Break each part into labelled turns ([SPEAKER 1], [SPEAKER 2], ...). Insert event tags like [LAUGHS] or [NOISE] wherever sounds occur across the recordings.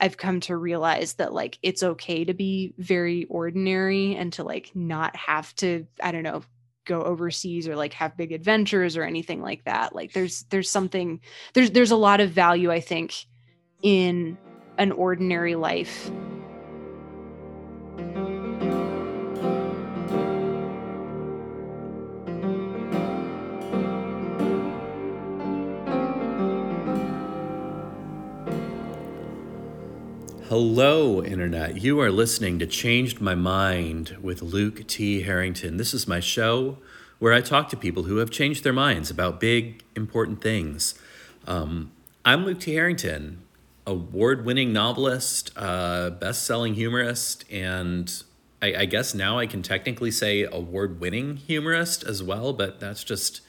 [SPEAKER 1] I've come to realize that like it's okay to be very ordinary and to like not have to, I don't know, go overseas or like have big adventures or anything like that. Like there's there's something there's there's a lot of value I think in an ordinary life.
[SPEAKER 2] Hello, Internet. You are listening to Changed My Mind with Luke T. Harrington. This is my show where I talk to people who have changed their minds about big, important things. Um, I'm Luke T. Harrington, award winning novelist, uh, best selling humorist, and I, I guess now I can technically say award winning humorist as well, but that's just.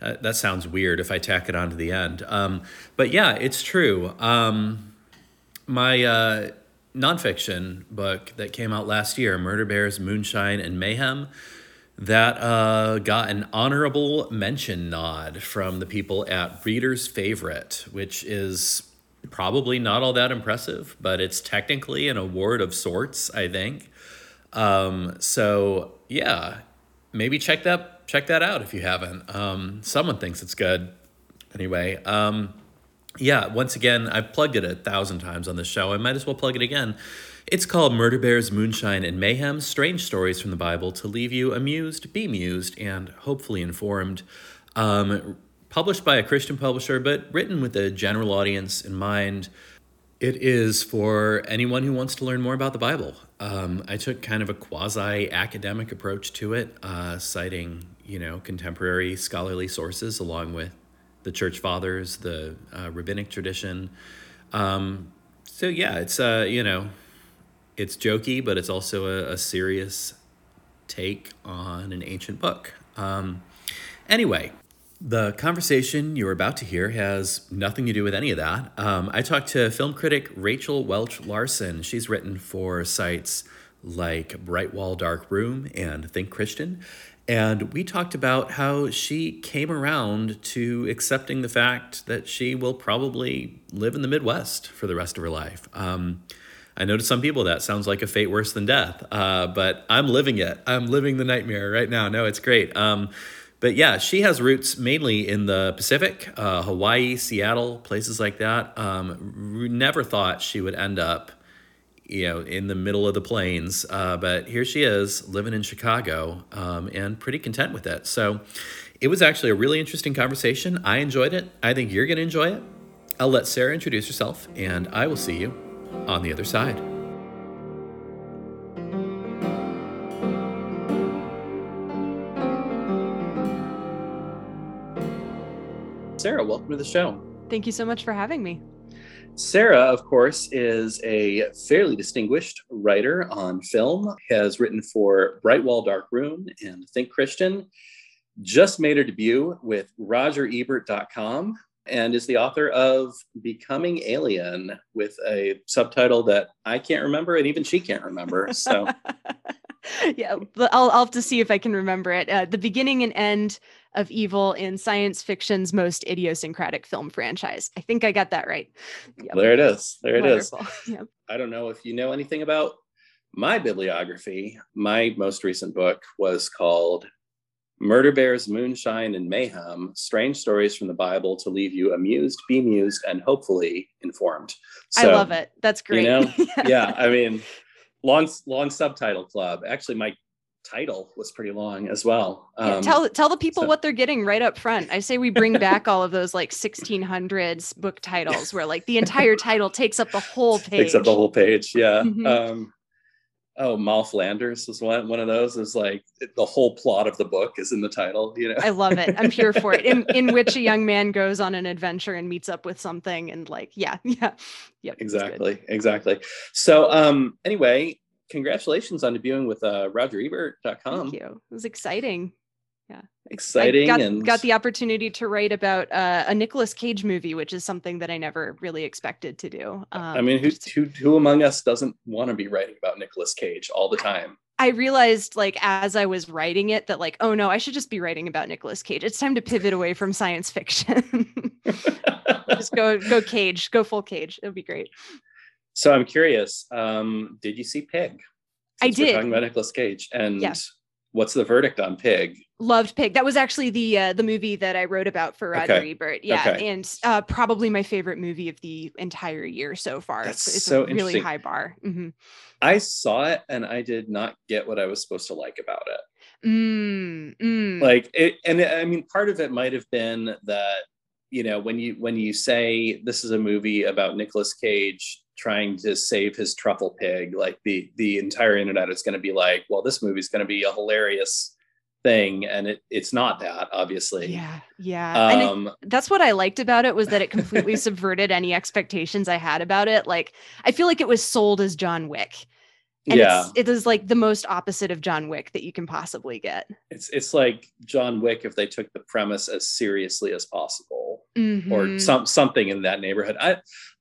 [SPEAKER 2] Uh, that sounds weird if I tack it on to the end. Um, but yeah, it's true. Um, my uh, nonfiction book that came out last year, Murder Bears, Moonshine, and Mayhem, that uh, got an honorable mention nod from the people at Reader's Favorite, which is probably not all that impressive, but it's technically an award of sorts, I think. Um, so yeah, maybe check that check that out if you haven't. Um, someone thinks it's good. Anyway, um, yeah, once again, I've plugged it a thousand times on the show. I might as well plug it again. It's called Murder Bears, Moonshine, and Mayhem Strange Stories from the Bible to leave you amused, bemused, and hopefully informed. Um, published by a Christian publisher, but written with a general audience in mind. It is for anyone who wants to learn more about the Bible. Um, I took kind of a quasi academic approach to it, uh, citing you know contemporary scholarly sources along with the church fathers, the uh, rabbinic tradition. Um, so yeah, it's uh, you know, it's jokey, but it's also a, a serious take on an ancient book. Um, anyway, the conversation you're about to hear has nothing to do with any of that. Um, I talked to film critic Rachel Welch Larson. She's written for sites like Bright Wall Dark Room and Think Christian. And we talked about how she came around to accepting the fact that she will probably live in the Midwest for the rest of her life. Um, I know to some people that sounds like a fate worse than death, uh, but I'm living it. I'm living the nightmare right now. No, it's great. Um, but yeah, she has roots mainly in the Pacific, uh, Hawaii, Seattle, places like that. Um, never thought she would end up you know, in the middle of the plains. Uh, but here she is living in Chicago um, and pretty content with it. So it was actually a really interesting conversation. I enjoyed it. I think you're going to enjoy it. I'll let Sarah introduce herself, and I will see you on the other side. Sarah, welcome to the show.
[SPEAKER 1] Thank you so much for having me.
[SPEAKER 2] Sarah, of course, is a fairly distinguished writer on film, has written for Bright Wall Dark Room and Think Christian, just made her debut with RogerEbert.com, and is the author of Becoming Alien with a subtitle that I can't remember and even she can't remember. So, [LAUGHS]
[SPEAKER 1] yeah, I'll, I'll have to see if I can remember it. Uh, the beginning and end of evil in science fiction's most idiosyncratic film franchise. I think I got that right.
[SPEAKER 2] Yep. There it is. There it Wonderful. is. [LAUGHS] Yep. I don't know if you know anything about my bibliography. My most recent book was called Murder Bears, Moonshine, and Mayhem Strange Stories from the Bible to Leave You Amused, Bemused, and Hopefully Informed.
[SPEAKER 1] So, I love it. That's great.
[SPEAKER 2] You know? [LAUGHS] yeah. I mean, long, long subtitle club. Actually, my title was pretty long as well.
[SPEAKER 1] Um, yeah, tell tell the people so. what they're getting right up front. I say we bring back all of those like 1600s book titles where like the entire title takes up the whole page. [LAUGHS]
[SPEAKER 2] Takes up the whole page. Yeah. Mm-hmm. Um, oh, Moll Flanders is one one of those. Is like the whole plot of the book is in the title. You know.
[SPEAKER 1] I love it. I'm here for it. In [LAUGHS] in which a young man goes on an adventure and meets up with something and like yeah [LAUGHS] yeah
[SPEAKER 2] yep. Exactly exactly. So um anyway congratulations on debuting with uh, RogerEbert.com.
[SPEAKER 1] Thank you. It was exciting. Yeah,
[SPEAKER 2] exciting.
[SPEAKER 1] got,
[SPEAKER 2] and
[SPEAKER 1] got the opportunity to write about uh, a Nicolas Cage movie, which is something that I never really expected to do.
[SPEAKER 2] Um, I mean, who, who who among us doesn't want to be writing about Nicolas Cage all the time?
[SPEAKER 1] I realized like as I was writing it that like, oh no, I should just be writing about Nicolas Cage. It's time to pivot away from science fiction. [LAUGHS] [LAUGHS] just go go Cage, go full Cage. It'll be great.
[SPEAKER 2] So I'm curious. Um, did you see Pig?
[SPEAKER 1] I
[SPEAKER 2] Since we're
[SPEAKER 1] did.
[SPEAKER 2] talking about Nicolas Cage, and
[SPEAKER 1] Yeah.
[SPEAKER 2] what's the verdict on Pig?
[SPEAKER 1] Loved Pig. That was actually the uh, the movie that I wrote about for Roger
[SPEAKER 2] Okay.
[SPEAKER 1] Ebert. Yeah,
[SPEAKER 2] Okay.
[SPEAKER 1] and uh, probably my favorite movie of the entire year so far.
[SPEAKER 2] That's
[SPEAKER 1] it's, it's
[SPEAKER 2] so
[SPEAKER 1] a really high bar. hmm
[SPEAKER 2] I saw it and I did not get what I was supposed to like about it.
[SPEAKER 1] Mm, mm.
[SPEAKER 2] Like it, and I mean, part of it might have been that you know when you when you say this is a movie about Nicolas Cage trying to save his truffle pig, like the the entire internet is going to be like, well, this movie's going to be a hilarious thing, and it it's not that obviously.
[SPEAKER 1] yeah, yeah. and it-
[SPEAKER 2] Um,
[SPEAKER 1] that's what I liked about it was that it completely [LAUGHS] subverted any expectations I had about it. Like I feel like it was sold as John Wick. And
[SPEAKER 2] yeah,
[SPEAKER 1] it's, it is like the most opposite of John Wick that you can possibly get.
[SPEAKER 2] it's it's like John Wick if they took the premise as seriously as possible. or
[SPEAKER 1] Mhm.
[SPEAKER 2] some something in that neighborhood. I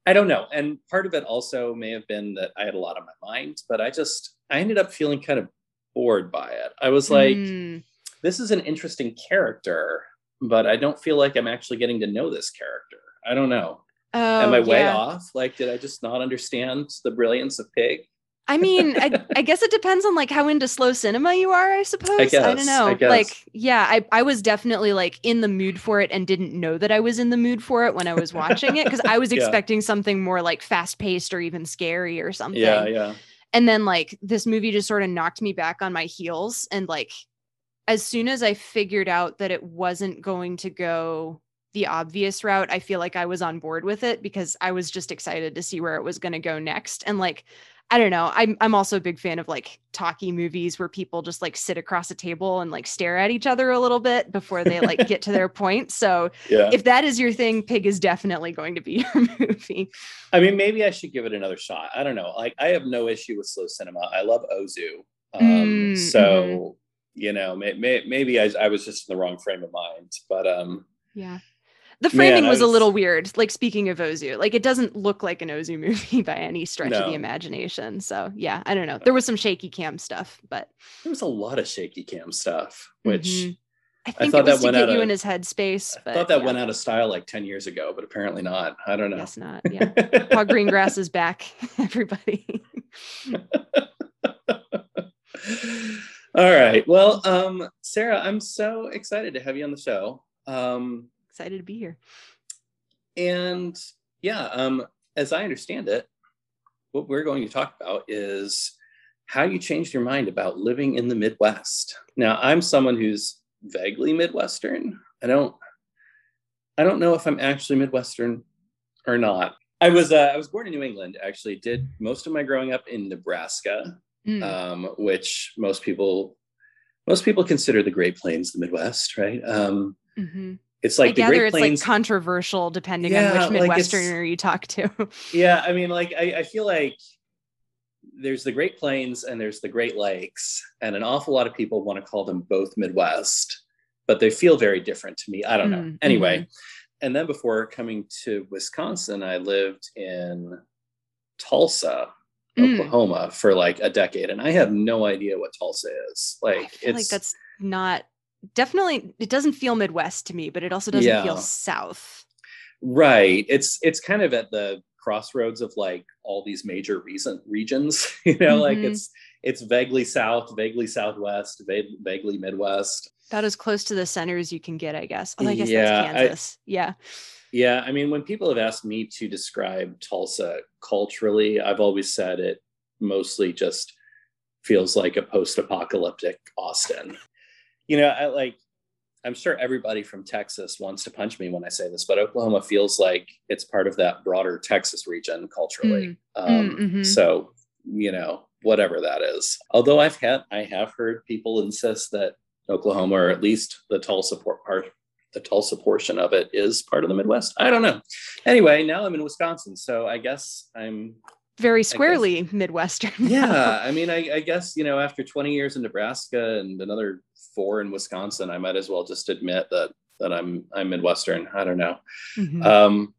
[SPEAKER 2] I don't know. And part of it also may have been that I had a lot on my mind, but I just I ended up feeling kind of bored by it. I was like,
[SPEAKER 1] Mm,
[SPEAKER 2] this is an interesting character, but I don't feel like I'm actually getting to know this character. I don't know. Am
[SPEAKER 1] oh,
[SPEAKER 2] I way
[SPEAKER 1] yeah.
[SPEAKER 2] off? Like, did I just not understand the brilliance of Pig?
[SPEAKER 1] I mean, I, I guess it depends on like how into slow cinema you are, I suppose. I,
[SPEAKER 2] guess,
[SPEAKER 1] don't know.
[SPEAKER 2] I.
[SPEAKER 1] Like, yeah, I, I was definitely like in the mood for it and didn't know that I was in the mood for it when I was watching it because I was [LAUGHS]
[SPEAKER 2] Yeah.
[SPEAKER 1] expecting something more like fast paced or even scary or something.
[SPEAKER 2] Yeah, yeah.
[SPEAKER 1] and then like this movie just sort of knocked me back on my heels and like as soon as i figured out that it wasn't going to go the obvious route i feel like i was on board with it because i was just excited to see where it was going to go next and like i don't know I'm, I'm also a big fan of like talkie movies where people just like sit across a table and like stare at each other a little bit before they like get to their [LAUGHS] point so
[SPEAKER 2] Yeah.
[SPEAKER 1] if that is your thing pig is definitely going to be [LAUGHS] your movie
[SPEAKER 2] I mean, maybe I should give it another shot. I don't know. Like, I have no issue with slow cinema. I love Ozu. Um,
[SPEAKER 1] Mm,
[SPEAKER 2] so, you know, may, may, maybe I, I was just in the wrong frame of mind. But um,
[SPEAKER 1] Yeah. The framing
[SPEAKER 2] I
[SPEAKER 1] was, a little weird. Like speaking of Ozu, like it doesn't look like an Ozu movie [LAUGHS] by any stretch of the imagination. So yeah, I don't know. There was some shaky cam stuff, but
[SPEAKER 2] there was a lot of shaky cam stuff, which
[SPEAKER 1] Mhm. I think
[SPEAKER 2] thought
[SPEAKER 1] it was
[SPEAKER 2] that
[SPEAKER 1] to
[SPEAKER 2] went
[SPEAKER 1] get
[SPEAKER 2] out
[SPEAKER 1] you
[SPEAKER 2] of-
[SPEAKER 1] in his headspace.
[SPEAKER 2] I
[SPEAKER 1] But I
[SPEAKER 2] thought that
[SPEAKER 1] yeah,
[SPEAKER 2] went out of style like 10 years ago, but apparently not. I don't know.
[SPEAKER 1] Guess not. Yeah. Paul Greengrass is back. [LAUGHS] Everybody. [LAUGHS]
[SPEAKER 2] All right. Well, um, Sarah, I'm so excited to have you on the show. Um,
[SPEAKER 1] Excited to be here.
[SPEAKER 2] and yeah, um, as I understand it, what we're going to talk about is how you changed your mind about living in the Midwest. Now, I'm someone who's vaguely Midwestern. I don't, I don't know if I'm actually Midwestern or not. I was, uh, I was born in New England. Actually, did most of my growing up in Nebraska,
[SPEAKER 1] Mm.
[SPEAKER 2] um, which most people, most people consider the Great Plains the Midwest, right? Um,
[SPEAKER 1] Mhm.
[SPEAKER 2] It's
[SPEAKER 1] I
[SPEAKER 2] like the
[SPEAKER 1] gather
[SPEAKER 2] Great
[SPEAKER 1] it's
[SPEAKER 2] Plains.
[SPEAKER 1] like controversial depending
[SPEAKER 2] Yeah,
[SPEAKER 1] on which
[SPEAKER 2] like,
[SPEAKER 1] Midwesterner you talk to. [LAUGHS]
[SPEAKER 2] Yeah, I mean, like I, I feel like there's the Great Plains and there's the Great Lakes, and an awful lot of people want to call them both Midwest, but they feel very different to me. I don't know.
[SPEAKER 1] Mm,
[SPEAKER 2] Anyway, and then before coming to Wisconsin, I lived in Tulsa,
[SPEAKER 1] Mm.
[SPEAKER 2] Oklahoma for like a decade, and I have no idea what Tulsa is.
[SPEAKER 1] I
[SPEAKER 2] Like it's
[SPEAKER 1] like that's not definitely it doesn't feel Midwest to me, but it also doesn't
[SPEAKER 2] Yeah.
[SPEAKER 1] feel South.
[SPEAKER 2] Right. It's it's kind of at the crossroads of like all these major recent regions. [LAUGHS] You know, like
[SPEAKER 1] Mhm.
[SPEAKER 2] it's it's vaguely south, vaguely southwest, va- vaguely midwest.
[SPEAKER 1] About as close to the center as you can get, I guess. Oh, I guess
[SPEAKER 2] Yeah,
[SPEAKER 1] that's
[SPEAKER 2] I-
[SPEAKER 1] Kansas. yeah.
[SPEAKER 2] Yeah, I mean, when people have asked me to describe Tulsa culturally, I've always said it mostly just feels like a post-apocalyptic Austin. You know, I like I'm sure everybody from Texas wants to punch me when I say this, but Oklahoma feels like it's part of that broader Texas region culturally. Um,
[SPEAKER 1] mhm.
[SPEAKER 2] So, you know, whatever that is. Although I've had, I have heard people insist that Oklahoma, or at least the Tulsa part, the Tulsa portion of it, is part of the Midwest. I don't know. Anyway, now I'm in Wisconsin, so I guess I'm.
[SPEAKER 1] Very squarely Midwestern. [LAUGHS]
[SPEAKER 2] Yeah, I mean, I, I guess you know, after 20 years in Nebraska and another four in Wisconsin, I might as well just admit that that I'm I'm Midwestern. I don't know.
[SPEAKER 1] Mhm.
[SPEAKER 2] Um,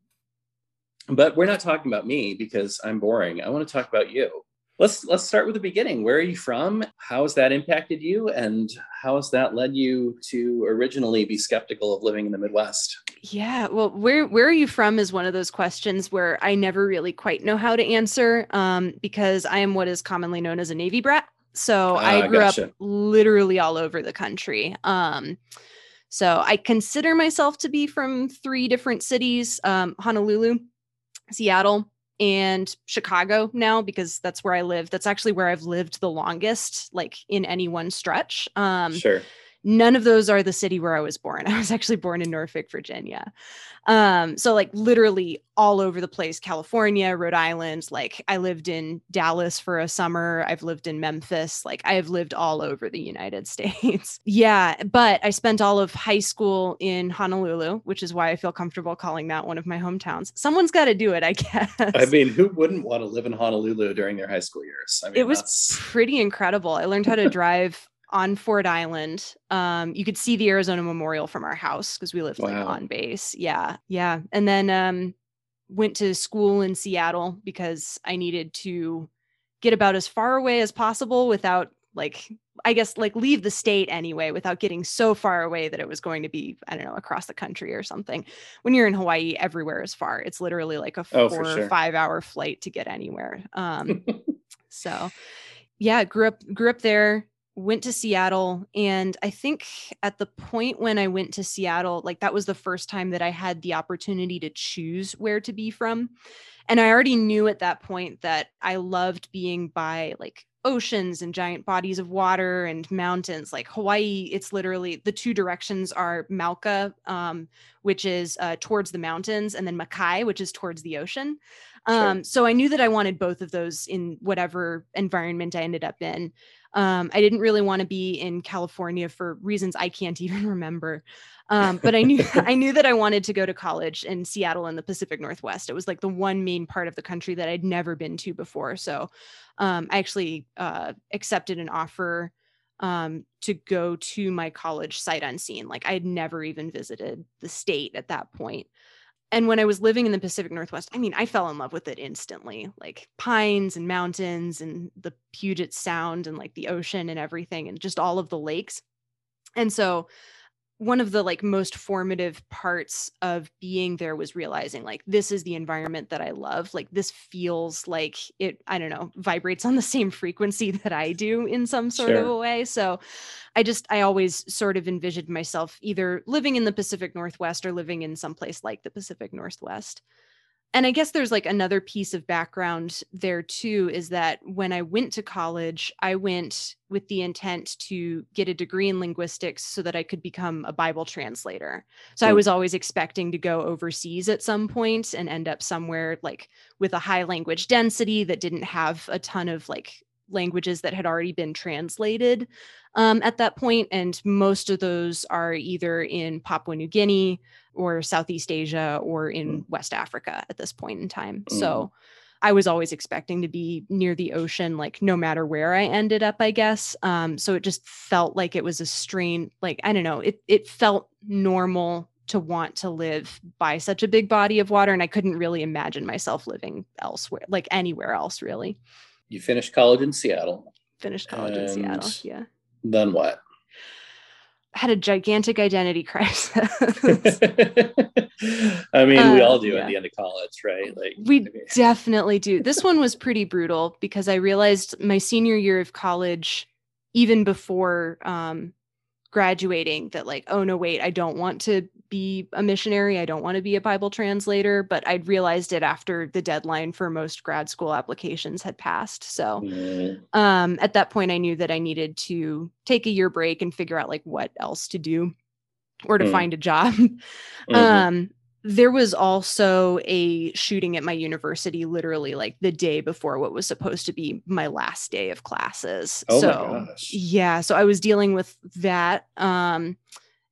[SPEAKER 2] but we're not talking about me because I'm boring. I want to talk about you. Let's let's start with the beginning. Where are you from? How has that impacted you, and how has that led you to originally be skeptical of living in the Midwest?
[SPEAKER 1] Yeah, well, where where are you from is one of those questions where I never really quite know how to answer um, because I am what is commonly known as a Navy brat. So I
[SPEAKER 2] Ah,
[SPEAKER 1] grew
[SPEAKER 2] gotcha.
[SPEAKER 1] up literally all over the country. Um, so I consider myself to be from three different cities: um, Honolulu, Seattle, and Chicago now because that's where I live. That's actually where I've lived the longest, like in any one stretch. Um,
[SPEAKER 2] sure.
[SPEAKER 1] None of those are the city where I was born. [LAUGHS] I was actually born in Norfolk, Virginia. Um, so like literally all over the place, California, Rhode Island. Like I lived in Dallas for a summer. I've lived in Memphis. Like I have lived all over the United [LAUGHS] States. yeah, but I spent all of high school in Honolulu, which is why I feel comfortable calling that one of my hometowns. Someone's got to do it, I [LAUGHS] guess.
[SPEAKER 2] I mean, who wouldn't want to live in Honolulu during their high school years? I mean,
[SPEAKER 1] it was
[SPEAKER 2] that's-
[SPEAKER 1] pretty incredible. I learned how to drive on Ford Island. Um, you could see the Arizona Memorial from our house because we lived like on base. Yeah, yeah. And then um, went to school in Seattle because I needed to get about as far away as possible without like I guess like leave the state anyway without getting so far away that it was going to be I don't know across the country or something. When you're in Hawaii, everywhere is far. It's literally like a
[SPEAKER 2] Oh,
[SPEAKER 1] four
[SPEAKER 2] for
[SPEAKER 1] or
[SPEAKER 2] sure.
[SPEAKER 1] five hour flight to get anywhere. Um, [LAUGHS] so yeah, grew up grew up there, went to Seattle and I think at the point when I went to Seattle, like that was the first time that I had the opportunity to choose where to be from. And I already knew at that point that I loved being by like oceans and giant bodies of water and mountains like hawaii it's literally the two directions are mauka um, which is uh, towards the mountains and then makai which is towards the ocean
[SPEAKER 2] Sure.
[SPEAKER 1] um, so I knew that I wanted both of those in whatever environment I ended up in. Um, I didn't really want to be in California for reasons I can't [LAUGHS] even remember. Um, but I knew [LAUGHS] I knew that I wanted to go to college in Seattle in the Pacific Northwest. It was like the one main part of the country that I'd never been to before. So um, I actually uh, accepted an offer um, to go to my college sight unseen. Like I had never even visited the state at that point and when I was living in the Pacific Northwest, I mean, I fell in love with it instantly. Like pines and mountains and the Puget Sound and like the ocean and everything and just all of the lakes. And so one of the like most formative parts of being there was realizing like this is the environment that I love. Like this feels like it I don't know, vibrates on the same frequency [LAUGHS] that I do in some sort of a way. So I just I always sort of envisioned myself either living in the Pacific Northwest or living in some place like the Pacific Northwest. And I guess there's like another piece of background there too is that when I went to college, I went with the intent to get a degree in linguistics so that I could become a Bible translator. So I
[SPEAKER 2] Hmm.
[SPEAKER 1] was always expecting to go overseas at some point and end up somewhere like with a high language density that didn't have a ton of like languages that had already been translated um, at that point. And most of those are either in Papua New Guinea or Southeast Asia or in West Africa at this point in time. So I was always expecting to be near the ocean, like no matter where I ended up, I guess. Um, so it just felt like it was a strain, like, I don't know, it it felt normal to want to live by such a big body of water. And I couldn't really imagine myself living elsewhere, like anywhere else, really.
[SPEAKER 2] You finished college in Seattle.
[SPEAKER 1] Finished college in Seattle. Yeah.
[SPEAKER 2] Then what?
[SPEAKER 1] Had a gigantic identity [LAUGHS] crisis. [LAUGHS]
[SPEAKER 2] I mean, we all do
[SPEAKER 1] yeah.
[SPEAKER 2] at the end of college, right? Like
[SPEAKER 1] we
[SPEAKER 2] I mean,
[SPEAKER 1] definitely do. This one was [LAUGHS] pretty brutal because I realized my senior year of college, even before um, graduating, that like, oh no, wait, I don't want to be a missionary. I don't want to be a Bible translator. But I'd realized it after the deadline for most grad school applications had passed. So
[SPEAKER 2] mm,
[SPEAKER 1] um, at that point, I knew that I needed to take a year break and figure out like what else to do or to
[SPEAKER 2] Mm.
[SPEAKER 1] find a job. [LAUGHS]
[SPEAKER 2] mhm.
[SPEAKER 1] Um, there was also a shooting at my university literally like the day before what was supposed to be my last day of classes.
[SPEAKER 2] Oh
[SPEAKER 1] so yeah, so I was dealing with that. Um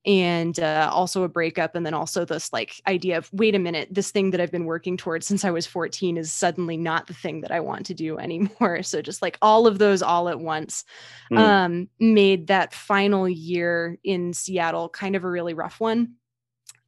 [SPEAKER 1] and uh, also a breakup and then also this like idea of wait a minute this thing that i've been working towards since i was 14 is suddenly not the thing that i want to do [LAUGHS] anymore so just like all of those all at once
[SPEAKER 2] Mm.
[SPEAKER 1] um, made that final year in Seattle kind of a really rough one.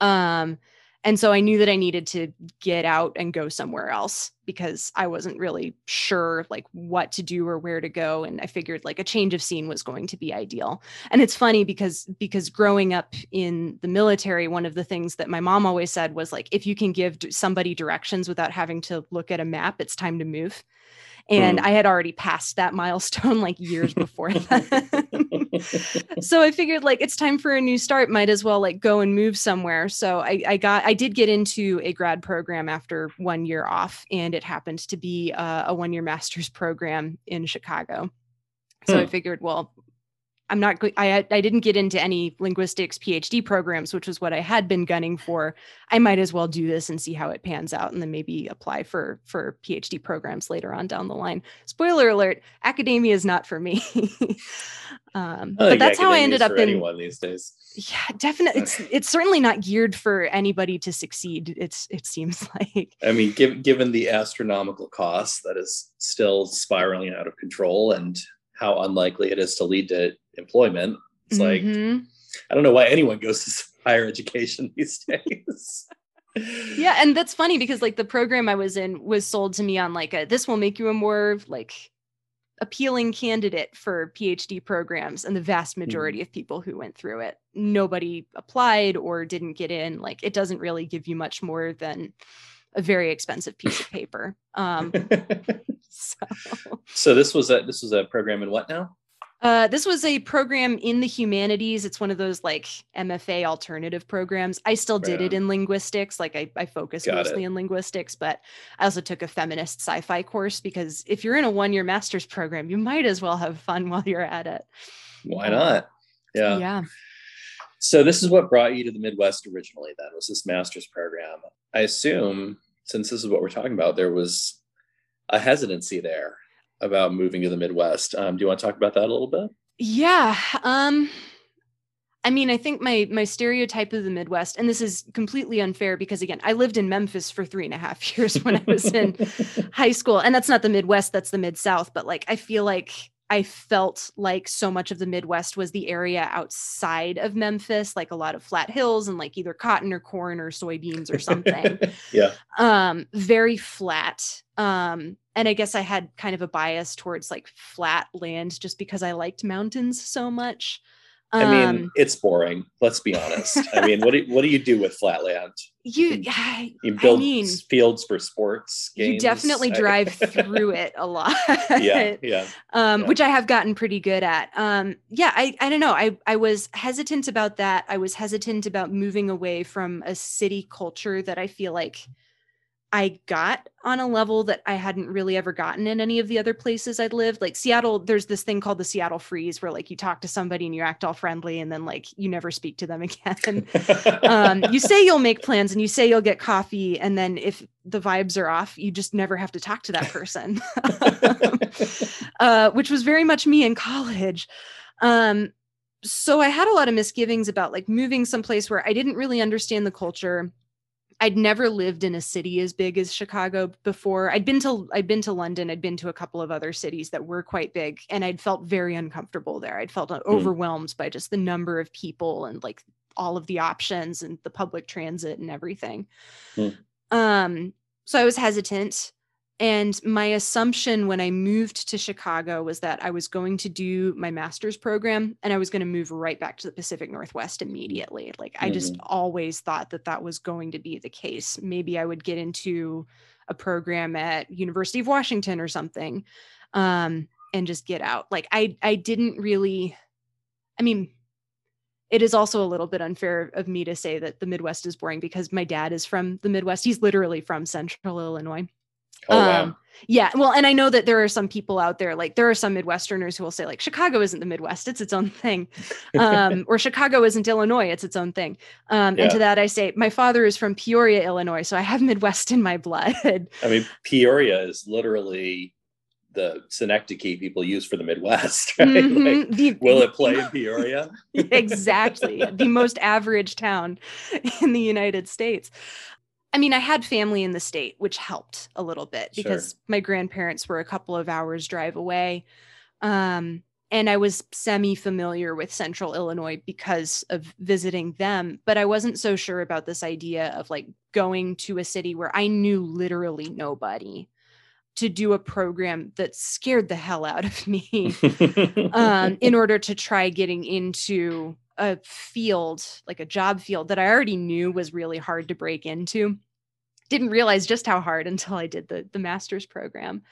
[SPEAKER 1] Um, And so I knew that I needed to get out and go somewhere else because I wasn't really sure like what to do or where to go and I figured like a change of scene was going to be ideal. And it's funny because because growing up in the military one of the things that my mom always said was like if you can give somebody directions without having to look at a map it's time to move and mm. i had already passed that milestone like years before that so i figured like it's time for a new start might as well like go and move somewhere so I, I got i did get into a grad program after one year off and it happened to be a, a one year master's program in chicago so hmm. i figured well I'm not I I didn't get into any linguistics PhD programs, which was what I had been gunning for. I might as well do this and see how it pans out and then maybe apply for for PhD programs later on down the line. Spoiler alert, academia is not for me. [LAUGHS] um, but that's how I ended up in
[SPEAKER 3] anyone these days.
[SPEAKER 1] Yeah, definitely. It's [LAUGHS] it's certainly not geared for anybody to succeed. It's it seems [LAUGHS] like.
[SPEAKER 3] I mean, given given the astronomical cost that is still spiraling out of control and how unlikely it is to lead to employment. It's mm-hmm. like I don't know why anyone goes to [LAUGHS] higher education these days.
[SPEAKER 1] yeah, and that's funny because like the program I was in was sold to me on like a this will make you a more like appealing candidate for PhD programs and the vast majority mm. of people who went through it nobody applied or didn't get in like it doesn't really give you much more than a very expensive piece of paper um [LAUGHS] [LAUGHS]
[SPEAKER 3] so. so this was a this was a program in what now
[SPEAKER 1] uh, this was a program in the humanities. It's one of those like MFA alternative programs. I still did right it in linguistics. Like I, I focus Got mostly it. in linguistics, but I also took a feminist sci-fi course because if you're in a one-year master's program, you might as well have fun [LAUGHS] while you're at it.
[SPEAKER 3] Why not? Yeah.
[SPEAKER 1] Yeah.
[SPEAKER 3] So this is what brought you to the Midwest originally. Then was this master's program. I assume since this is what we're talking about, there was a hesitancy there about moving to the Midwest. Um, do you want to talk about that a little bit?
[SPEAKER 1] Yeah. Um, I mean, I think my my stereotype of the Midwest, and this is completely unfair because again, I lived in Memphis for three and a half [LAUGHS] years when I was in [LAUGHS] high school, and that's not the Midwest, that's the Mid South. But like, I feel like I felt like so much of the Midwest was the area outside of Memphis, like a lot of flat hills and like either cotton or corn or soybeans or something. [LAUGHS]
[SPEAKER 3] yeah.
[SPEAKER 1] Um, very flat. Um, and I guess I had kind of a bias towards like flat land just because I liked mountains so much.
[SPEAKER 3] I mean, um, it's boring. Let's be honest. I mean, what do what do you do with flat land?
[SPEAKER 1] You
[SPEAKER 3] you build I mean, fields for sports. Games.
[SPEAKER 1] You definitely drive [LAUGHS] through it a lot.
[SPEAKER 3] yeah, [LAUGHS] yeah,
[SPEAKER 1] um,
[SPEAKER 3] yeah.
[SPEAKER 1] Which I have gotten pretty good at. Um, yeah, I I don't know. I I was hesitant about that. I was hesitant about moving away from a city culture that I feel like I got on a level that I hadn't really ever gotten in any of the other places I'd lived. Like Seattle, there's this thing called the Seattle freeze where like you talk to somebody and you act all friendly and then like you never speak to them [LAUGHS] again. um, you [LAUGHS] say you'll make plans and you say you'll get coffee. And then if the vibes are off, you just never have to talk to that person, [LAUGHS] uh, which was very much me in college. Um, so I had a lot of misgivings about like moving someplace where I didn't really understand the culture I'd never lived in a city as big as Chicago before. I'd been to I'd been to London, I'd been to a couple of other cities that were quite big and I'd felt very uncomfortable there. I'd felt mm. overwhelmed by just the number of people and like all of the options and the public transit and everything. Mm. Um so I was hesitant and my assumption when I moved to Chicago was that I was going to do my master's program and I was going to move right back to the Pacific Northwest immediately. Like mm-hmm. I just mm-hmm. always thought that that was going to be the case. Maybe I would get into a program at University of Washington or something um, and just get out. Like I I didn't really I mean it is also a little bit unfair of me to say that the Midwest is boring because my dad is from the Midwest. He's literally from central Illinois.
[SPEAKER 3] Oh, wow. Um,
[SPEAKER 1] yeah. Well, and I know that there are some people out there, like there are some Midwesterners who will say, like, Chicago isn't the Midwest, it's its own thing. [LAUGHS] Um, or Chicago isn't Illinois, it's its own thing. Um, yeah. And to that, I say, my father is from Peoria, Illinois, so I have Midwest in my blood. [LAUGHS]
[SPEAKER 3] I mean, Peoria is literally the synecdoche people use for the Midwest. [LAUGHS] Right? Mm-hmm. Like, the, will it play in Peoria?
[SPEAKER 1] exactly. the most average town in the United States. I mean, I had family in the state, which helped a little bit because sure. my grandparents were a couple of hours drive away. Um, and I was semi familiar with central Illinois because of visiting them, but I wasn't so sure about this idea of like going to a city where I knew literally nobody to do a program that scared the hell out of me [LAUGHS] um, in order to try getting into a field, like a job field that I already knew was really hard to break into. Didn't realize just how hard [LAUGHS] until I did the the master's program.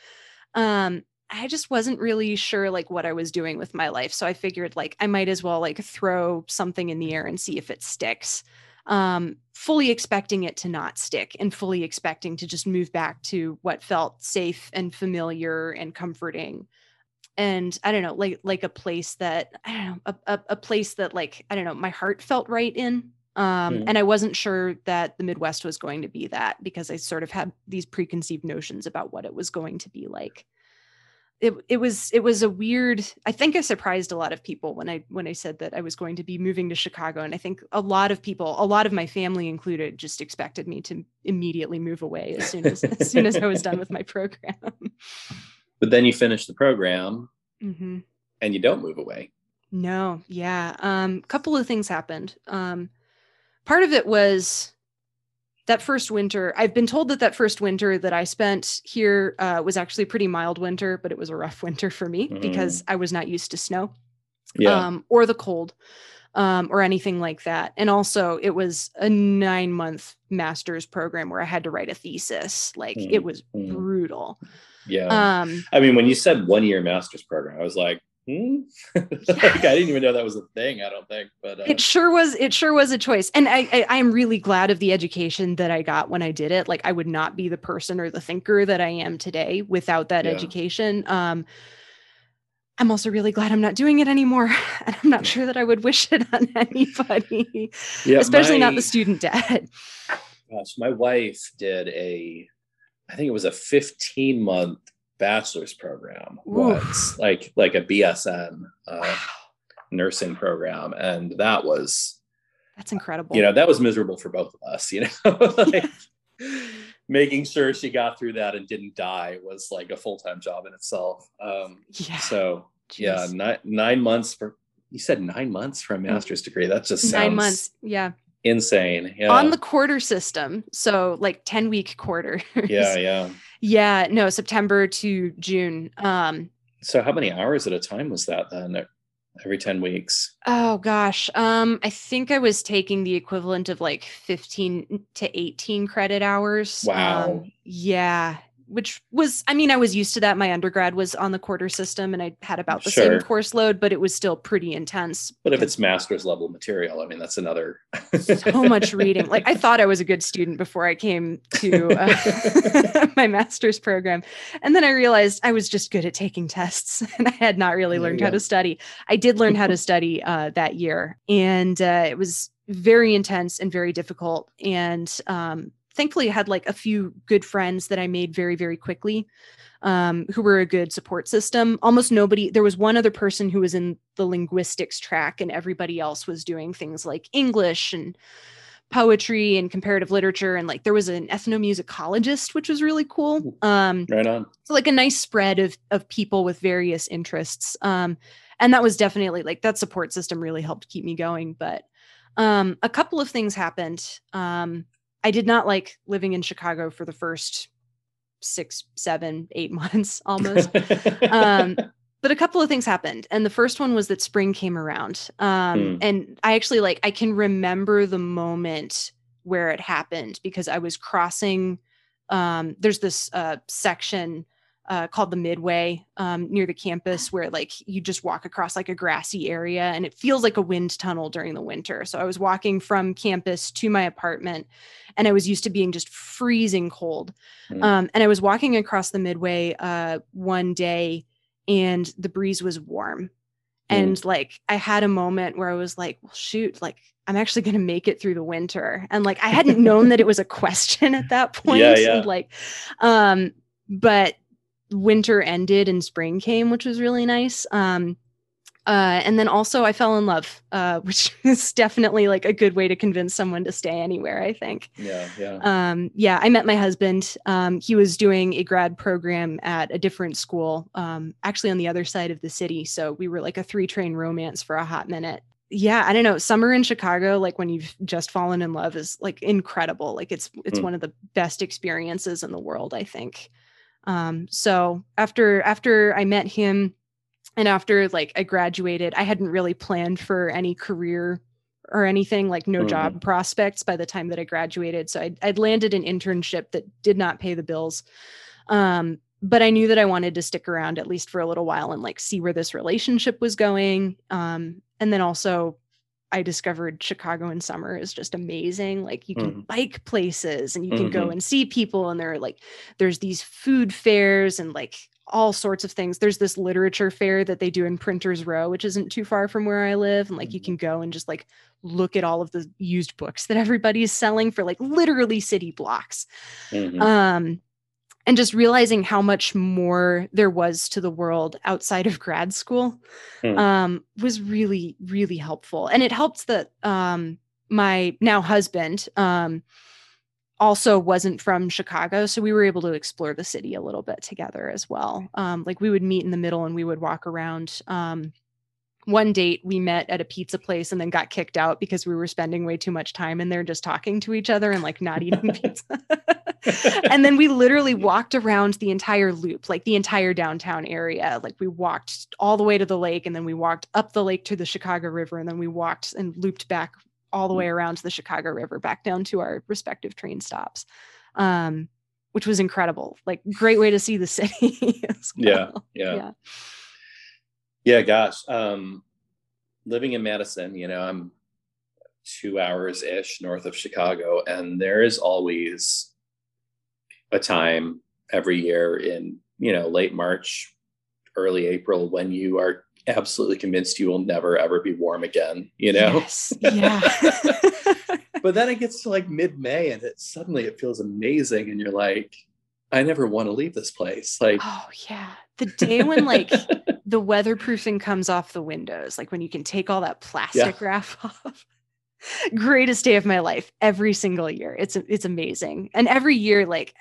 [SPEAKER 1] Um, I just wasn't really sure like what I was doing with my life. So I figured like I might as well like throw something in the air and see if it sticks. Um, fully expecting it to not stick and fully expecting to just move back to what felt safe and familiar and comforting. And I don't know, like like a place that I don't know, a, a, a place that like I don't know, my heart felt right in. Um, mm. and I wasn't sure that the Midwest was going to be that because I sort of had these preconceived notions about what it was going to be like it, it was it was a weird i think i surprised a lot of people when i when i said that i was going to be moving to chicago and i think a lot of people a lot of my family included just expected me to immediately move away as soon as as soon as i was done with my program [LAUGHS]
[SPEAKER 3] but then you finish the program mm-hmm. and you don't move away
[SPEAKER 1] no yeah um a couple of things happened um part of it was that first winter, I've been told that that first winter that I spent here uh, was actually a pretty mild winter, but it was a rough [LAUGHS] winter for me mm. because I was not used to snow yeah. um, or the cold um, or anything like that. And also, it was a nine month master's program where I had to write a thesis. Like, mm. it was mm. brutal.
[SPEAKER 3] Yeah. Um, I mean, when you said one year master's program, I was like, hmm? [LAUGHS] like, I didn't even know that was a thing. I don't think, but uh,
[SPEAKER 1] it sure was. It sure was a choice, and I, I am really glad of the education that I got when I did it. Like I would not be the person or the thinker that I am today without that yeah. education. Um, I'm also really glad I'm not doing it anymore. [LAUGHS] And I'm not sure that I would wish it on [LAUGHS] anybody, yeah, especially my, not the student debt.
[SPEAKER 3] Gosh, my wife did a, I think it was a 15 month bachelor's program was like like a BSN uh, nursing program, and that was
[SPEAKER 1] that's incredible.
[SPEAKER 3] You know, that was miserable for both of us. You know, [LAUGHS] like, making sure she got through that and didn't die was like a full time job in itself. Um, yeah. So Jeez. yeah, nine nine months for you said nine months for a mm. master's degree. That just sounds nine months.
[SPEAKER 1] Yeah
[SPEAKER 3] insane yeah.
[SPEAKER 1] on the quarter system so like 10 week quarter
[SPEAKER 3] yeah [LAUGHS] yeah.
[SPEAKER 1] Yeah no september to june um
[SPEAKER 3] so how many hours at a time was that then every 10 weeks?
[SPEAKER 1] Oh gosh um i think i was taking the equivalent of like 15 to 18 credit hours
[SPEAKER 3] wow.
[SPEAKER 1] um, yeah which was i mean i was used to that. My undergrad was on the quarter system and i had about the sure. same course load but it was still pretty intense
[SPEAKER 3] but if it's master's level material i mean that's another
[SPEAKER 1] so much reading. Like i thought i was a good student before i came to uh, [LAUGHS] my master's program. And then i realized i was just good at taking tests [LAUGHS] and i had not really learned how to study. I did learn how to [LAUGHS] study uh, that year and uh, it was very intense and very difficult and um, thankfully I had like a few good friends that I made very, very quickly, um, who were a good support system. Almost nobody, there was one other person who was in the linguistics track, and everybody else was doing things like English and poetry and comparative literature. And like there was an ethnomusicologist, which was really cool. Um,
[SPEAKER 3] right on.
[SPEAKER 1] So like a nice spread of of people with various interests. Um, and that was definitely like that support system really helped keep me going. But um, a couple of things happened. Um, I did not like living in Chicago for the first six, seven, eight [LAUGHS] months almost. um, [LAUGHS] but a couple of things happened. And the first one was that spring came around. Um, mm. And I actually like, I can remember the moment where it happened because I was crossing. Um, there's this uh, section uh, called the Midway um, near the campus, where like you just walk across like a grassy area, and it feels like a wind tunnel during the winter. So I was walking from campus to my apartment, and I was used to being just freezing cold. Mm. Um, and I was walking across the Midway uh, one day, and the breeze was warm, mm. and like I had a moment where I was like, "Well, shoot, like I'm actually going to make it through the winter. And like, I hadn't known that it was a [LAUGHS] question at that point. Yeah, yeah. And like, um, but winter ended and spring came, which was really nice. Um, Uh, and then also I fell in love, uh, [LAUGHS] which is definitely like a good way to convince someone to stay anywhere. I think.
[SPEAKER 2] Yeah, yeah.
[SPEAKER 1] Um, yeah, I met my husband. Um, he was doing a grad program at a different school, um, actually on the other side of the city. So we were like a three train romance for a hot minute. Yeah, I don't know. Summer in Chicago, like when you've just fallen in love, is like incredible. Like it's it's mm. one of the best experiences in the world. I think. Um, so after after I met him and after like I graduated, I hadn't really planned for any career or anything like no mm-hmm. job prospects by the time that I graduated. So I'd, I'd, landed an internship that did not pay the bills. Um, but I knew that I wanted to stick around at least for a little while and like see where this relationship was going. Um, and then also I discovered Chicago in summer is just amazing. Like you can mm. bike places and you can mm-hmm. go and see people and there are like there's these food fairs and like all sorts of things. There's this literature fair that they do in Printers Row, which isn't too far from where I live. And like you can go and just like look at all of the used books that everybody is selling for like literally city blocks. Mm-hmm. Um, and just realizing how much more there was to the world outside of grad school mm. um, was really, really helpful. And it helped that um, my now husband, um, also wasn't from Chicago. So we were able to explore the city a little bit together as well. Um, like we would meet in the middle and we would walk around. One date we met at a pizza place and then got kicked out because we were spending way too much time in there just talking to each other and like not eating [LAUGHS] pizza. and then we literally walked around the entire loop, like the entire downtown area. Like we walked all the way to the lake and then we walked up the lake to the Chicago River and then we walked and looped back all the way mm. around to the Chicago River back down to our respective train stops. Um, which was incredible. Like great way to see the city. [LAUGHS]
[SPEAKER 2] well. yeah, yeah. Yeah. Yeah, gosh. Um living in Madison, you know, I'm two hours ish north of Chicago, and there is always a time every year in, you know, late March, early April when you are absolutely convinced you will never ever be warm again you know yes. yeah [LAUGHS] but then it gets to like mid-may and it suddenly it feels amazing and you're like i never want to leave this place like
[SPEAKER 1] oh yeah the day when like [LAUGHS] the weatherproofing comes off the windows like when you can take all that plastic yeah. wrap [LAUGHS] off greatest day of my life every single year. It's it's amazing. And every year like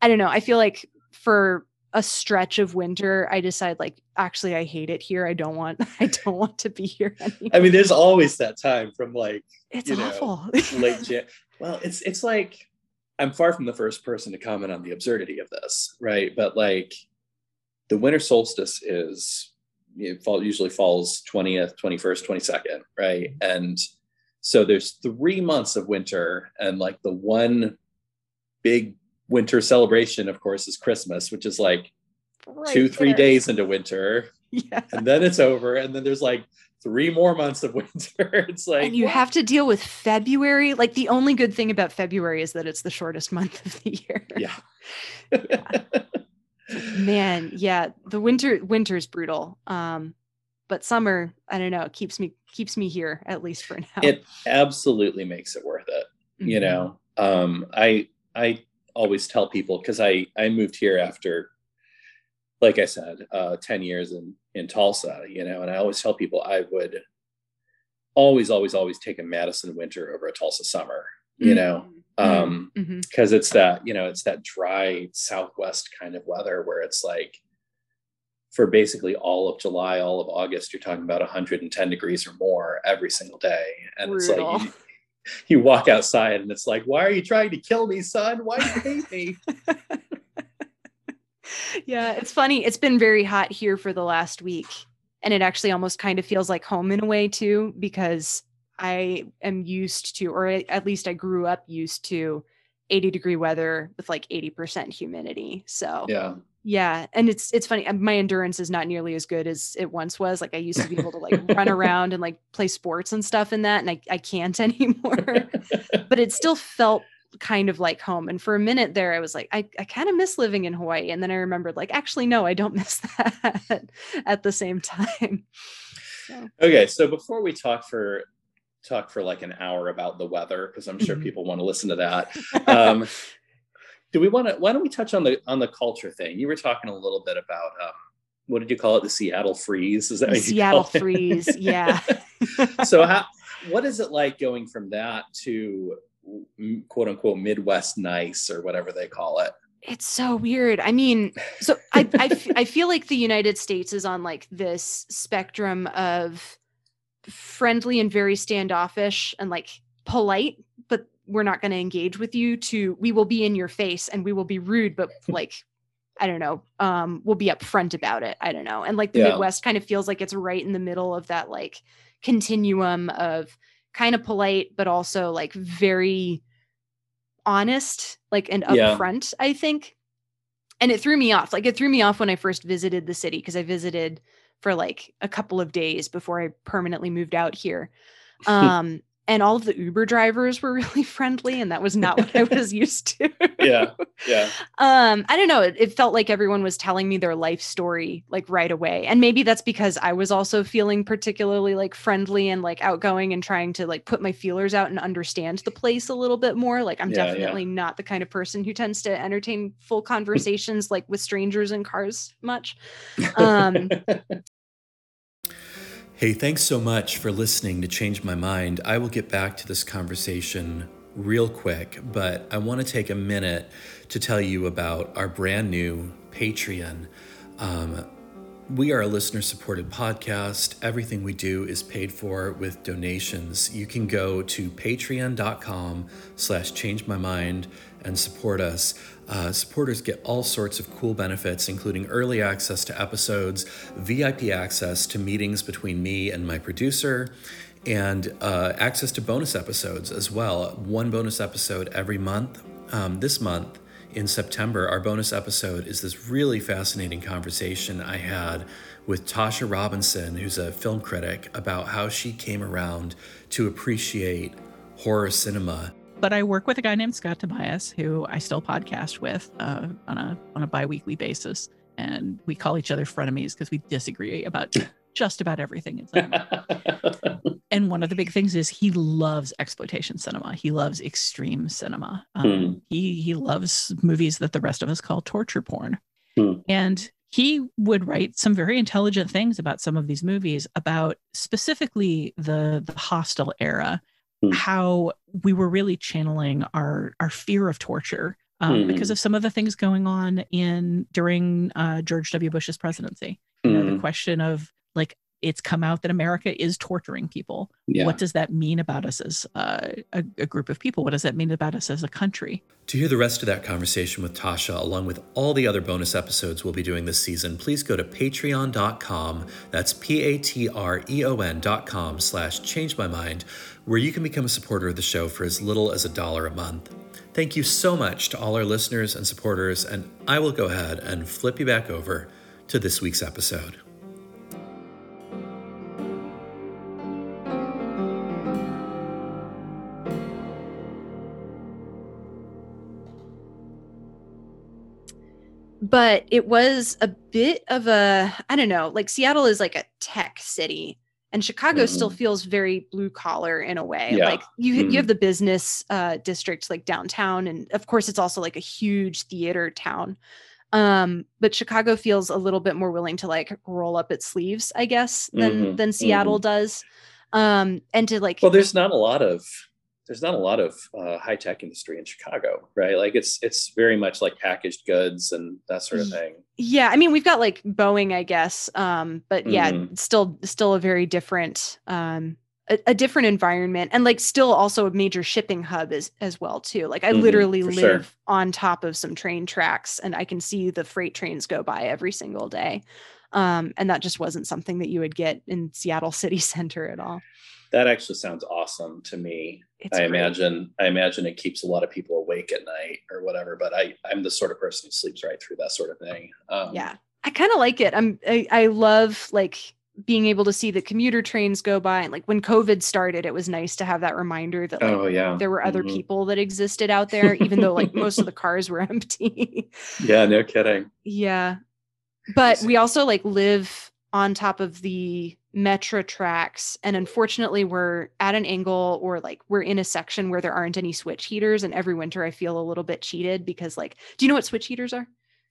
[SPEAKER 1] i don't know i feel like for a stretch of winter i decide like actually i hate it here. I don't want [LAUGHS] i don't want to be here
[SPEAKER 2] anymore. i mean there's always that time from like
[SPEAKER 1] it's awful
[SPEAKER 2] know, late Jan- well it's it's like i'm far from the first person to comment on the absurdity of this right? But like the winter solstice is it fall, usually falls 20th 21st 22nd right mm-hmm. and so there's three months of winter and like the one big winter celebration, of course, is Christmas, which is like right two, three there. days into winter. [LAUGHS] Yeah. And then it's over. And then there's like three more months of [LAUGHS] winter. it's like
[SPEAKER 1] And you have to deal with February. Like the only good thing about February is that it's the shortest month of the year.
[SPEAKER 2] Yeah. [LAUGHS]
[SPEAKER 1] yeah. Man, yeah. The winter winter's brutal. Um, but summer, I don't know, keeps me keeps me here at least for now.
[SPEAKER 2] It absolutely makes it worth it. Mm-hmm. You know, um, I I always tell people because I I moved here after, like I said, uh, ten years in in Tulsa, you know, and I always tell people I would always always always take a Madison winter over a Tulsa summer, you mm-hmm. know, because um, mm-hmm. it's that you know it's that dry Southwest kind of weather where it's like for basically all of July, all of August, you're talking about 110 degrees or more every single day. And Brutal. it's like you, [LAUGHS] you walk outside and it's like, why are you trying to kill me, son? Why do you hate me? [LAUGHS]
[SPEAKER 1] yeah, it's funny. It's been very hot here for the last week. And it actually almost kind of feels like home in a way too, because I am used to, or at least I grew up used to 80 degree weather with like 80% humidity. So
[SPEAKER 2] yeah,
[SPEAKER 1] yeah, and it's it's funny. My endurance is not nearly as good as it once was. Like I used to be able to like run [LAUGHS] around and like play sports and stuff in that, and I I can't [LAUGHS] anymore. [LAUGHS] but it still felt kind of like home. And for a minute there, I was like, I, I kind of miss living in Hawaii. And then I remembered, like, actually, no, I don't miss that at the same time.
[SPEAKER 2] So. Okay, so before we talk for talk for like an hour about the weather, because I'm sure mm-hmm. people want to listen to that. [LAUGHS] Um, do we want to why don't we touch on the on the culture thing you were talking a little bit about um,
[SPEAKER 3] what did you call it? The Seattle freeze? Is that
[SPEAKER 1] Seattle freeze? Yeah. [LAUGHS]
[SPEAKER 3] so how what is it like going from that to quote unquote Midwest nice or whatever they call it?
[SPEAKER 1] It's so weird. I mean, so I, I, I feel like the United States is on like this spectrum of friendly and very standoffish and like polite, but we're not going to engage with you to we will be in your face and we will be rude, but [LAUGHS] like I don't know, um, we'll be upfront about it. I don't know. And like the yeah. Midwest kind of feels like it's right in the middle of that like continuum of kind of polite, but also like very honest, like and upfront, yeah. I think. And it threw me off. Like it threw me off when I first visited the city because I visited for like a couple of days before I permanently moved out here. [LAUGHS] Um and all of the Uber drivers were [LAUGHS] really friendly, and that was not what I was used to.
[SPEAKER 3] yeah, yeah. [LAUGHS]
[SPEAKER 1] Um, I don't know. It, it, felt like everyone was telling me their life story like right away, and maybe that's because I was also feeling particularly like friendly and like outgoing and trying to like put my feelers out and understand the place a little bit more. Like I'm yeah, definitely yeah. not the kind of person who tends to entertain full conversations like with strangers in cars much. Um,
[SPEAKER 2] Hey, thanks so much for listening to Change My Mind. I will get back to this conversation real quick, but I want to take a minute to tell you about our brand new Patreon. Um, we are a listener supported podcast. Everything we do is paid for with donations. You can go to patreon.com slash change my mind and support us. Uh, supporters get all sorts of cool benefits, including early access to episodes, VIP access to meetings between me and my producer, and uh, access to bonus episodes as well. One bonus episode every month. Um, this month, in September, our bonus episode is this really fascinating conversation I had with Tasha Robinson, who's a film critic, about how she came around to appreciate horror cinema
[SPEAKER 4] but I work with a guy named Scott Tobias who I still podcast with uh, on a on a biweekly basis, and we call each other frenemies because we disagree about [LAUGHS] just about everything. [LAUGHS] and one of the big things is he loves exploitation cinema. He loves extreme cinema. Um, hmm. He he loves movies that the rest of us call torture porn, hmm. and he would write some very intelligent things about some of these movies about specifically the the hostel era mm. how we were really channeling our our fear of torture um, mm. because of some of the things going on in during uh, George W. Bush's presidency. You know, the hmm. question of like it's come out that America is torturing people. Yeah. What does that mean about us as uh, a, a, group of people? What does that mean about us as a country?
[SPEAKER 2] To hear the rest of that conversation with Tasha, along with all the other bonus episodes we'll be doing this season, please go to patreon.com. That's P-A-T-R-E-O-N dot com slash change my mind, where you can become a supporter of the show for as little as a dollar a month. Thank you so much to all our listeners and supporters, and I will go ahead and flip you back over to this week's episode.
[SPEAKER 1] But it was a bit of a i don't know like seattle is like a tech city and chicago mm-hmm. still feels very blue collar in a way yeah. like you mm-hmm. you have the business uh, district like downtown and of course it's also like a huge theater town um but chicago feels a little bit more willing to like roll up its sleeves i guess than mm-hmm. than seattle mm-hmm. does um and to like
[SPEAKER 3] well there's not a lot of there's not a lot of uh, high tech industry in Chicago, right? Like it's it's very much like packaged goods and that sort of thing.
[SPEAKER 1] Yeah, I mean we've got like Boeing, I guess, um, but yeah, mm-hmm. still still a very different um, a, a, different environment, and like still also a major shipping hub as as well too. Like I mm-hmm, literally live sure. on top of some train tracks, and I can see the freight trains go by every single day. Um, and that just wasn't something that you would get in Seattle [LAUGHS] city center at all
[SPEAKER 3] that actually sounds awesome to me. It's I great. imagine I imagine it keeps a lot of people awake at night or whatever. But I I'm the sort of person who sleeps right through that sort of thing.
[SPEAKER 1] Um, yeah, I kind of like it. I'm I, I love like being able to see the commuter trains go by and like when covid started it was nice to have that reminder that like, oh yeah there were other mm-hmm. people that existed out there even though like most of the [LAUGHS] cars were [LAUGHS] empty
[SPEAKER 3] yeah no kidding
[SPEAKER 1] yeah but we also like live on top of the Metra tracks and unfortunately we're at an angle or like we're in a section where there aren't any switch heaters and every winter I feel a little bit cheated because like do you know what switch heaters are?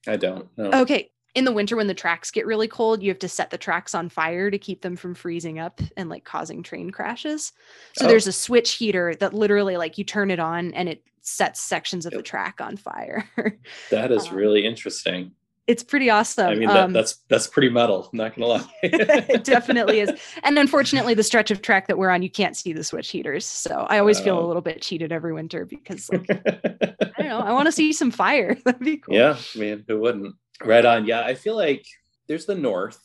[SPEAKER 3] I don't.
[SPEAKER 1] know. Okay. in the winter when the tracks get really cold, you have to set the tracks on fire to keep them from freezing up and like causing train crashes. So
[SPEAKER 2] Oh.
[SPEAKER 1] there's a switch heater that literally like you turn it on and it sets sections of the track on fire. [LAUGHS]
[SPEAKER 2] That is
[SPEAKER 1] Um,
[SPEAKER 2] really interesting.
[SPEAKER 1] It's pretty awesome.
[SPEAKER 2] I mean, that,
[SPEAKER 1] Um,
[SPEAKER 2] that's that's pretty metal. I'm not gonna lie. [LAUGHS]
[SPEAKER 1] it [LAUGHS] definitely is. And unfortunately, the stretch of track that we're on, you can't see the switch heaters. So I always feel a little bit cheated every winter because like, [LAUGHS] I don't know, I want to see some fire. That'd be cool.
[SPEAKER 2] yeah, I mean, who wouldn't? Right on. Yeah, I feel like there's the north,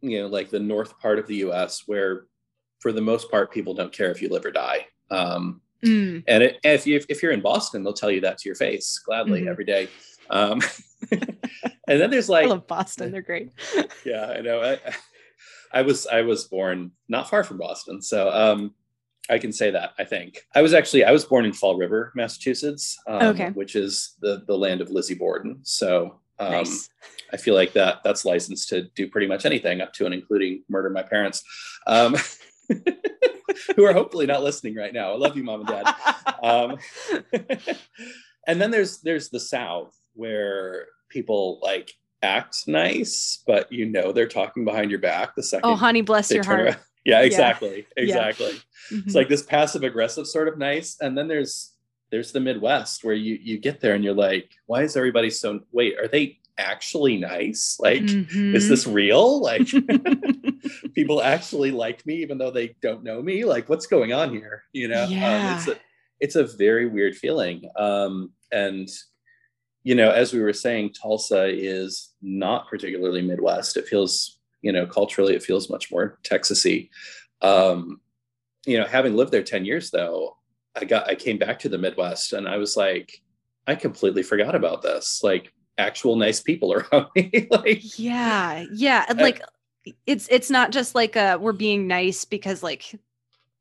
[SPEAKER 2] you know, like the north part of the U.S. where, for the most part, people don't care if you live or die. Um,
[SPEAKER 1] Mm,
[SPEAKER 2] and it, if you if you're in Boston, they'll tell you that to your face gladly
[SPEAKER 1] Mhm.
[SPEAKER 2] every day. Um, [LAUGHS] and then there's like I
[SPEAKER 1] love Boston. They're great. [LAUGHS]
[SPEAKER 2] yeah i know I, I was i was born not far from boston so um i can say that i think i was actually i was born in fall river massachusetts um,
[SPEAKER 1] Okay.
[SPEAKER 2] which is the the land of lizzie borden so um
[SPEAKER 1] nice.
[SPEAKER 2] i feel like that that's licensed to do pretty much anything up to and including murder my parents um [LAUGHS] who are hopefully not listening right now i love you mom and dad um, and then there's there's the south where people like act nice but you know they're talking behind your back the second
[SPEAKER 1] oh, honey, bless your heart.
[SPEAKER 2] around. [LAUGHS] yeah exactly exactly.
[SPEAKER 1] Mhm.
[SPEAKER 2] it's like this passive aggressive sort of nice and then there's there's the midwest where you you get there and you're like why is everybody so wait are they actually nice? Like is
[SPEAKER 1] Mhm.
[SPEAKER 2] this real? Like [LAUGHS] [LAUGHS] people actually like me even though they don't know me? Like what's going on here? You know? Um, it's a it's a very weird feeling. Um and you know as we were saying tulsa is not particularly midwest. It feels you know culturally it feels much more texasy. Um you know having lived there 10 years though i got i came back to the midwest and i was like i completely forgot about this. Like actual nice people [LAUGHS] around me. [LAUGHS] Like
[SPEAKER 1] yeah yeah. And
[SPEAKER 2] I-
[SPEAKER 1] like it's it's not just like uh we're being nice because like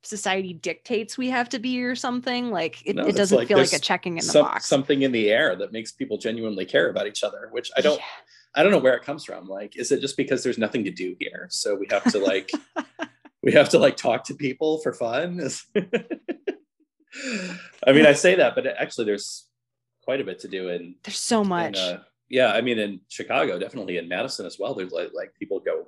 [SPEAKER 1] society dictates we have to be or something like it,
[SPEAKER 2] No,
[SPEAKER 1] it doesn't
[SPEAKER 2] like
[SPEAKER 1] feel like a checking in the
[SPEAKER 2] some-
[SPEAKER 1] box.
[SPEAKER 2] something in the air that makes people genuinely care about each other which i don't i don't know where it comes from. Like is it just because there's nothing to do here? So we have to like [LAUGHS] we have to like talk to people for fun? [LAUGHS] I mean i say that but actually there's quite a bit to do in
[SPEAKER 1] there's so much
[SPEAKER 2] in, uh, yeah i mean in chicago definitely in madison as well there's like like people go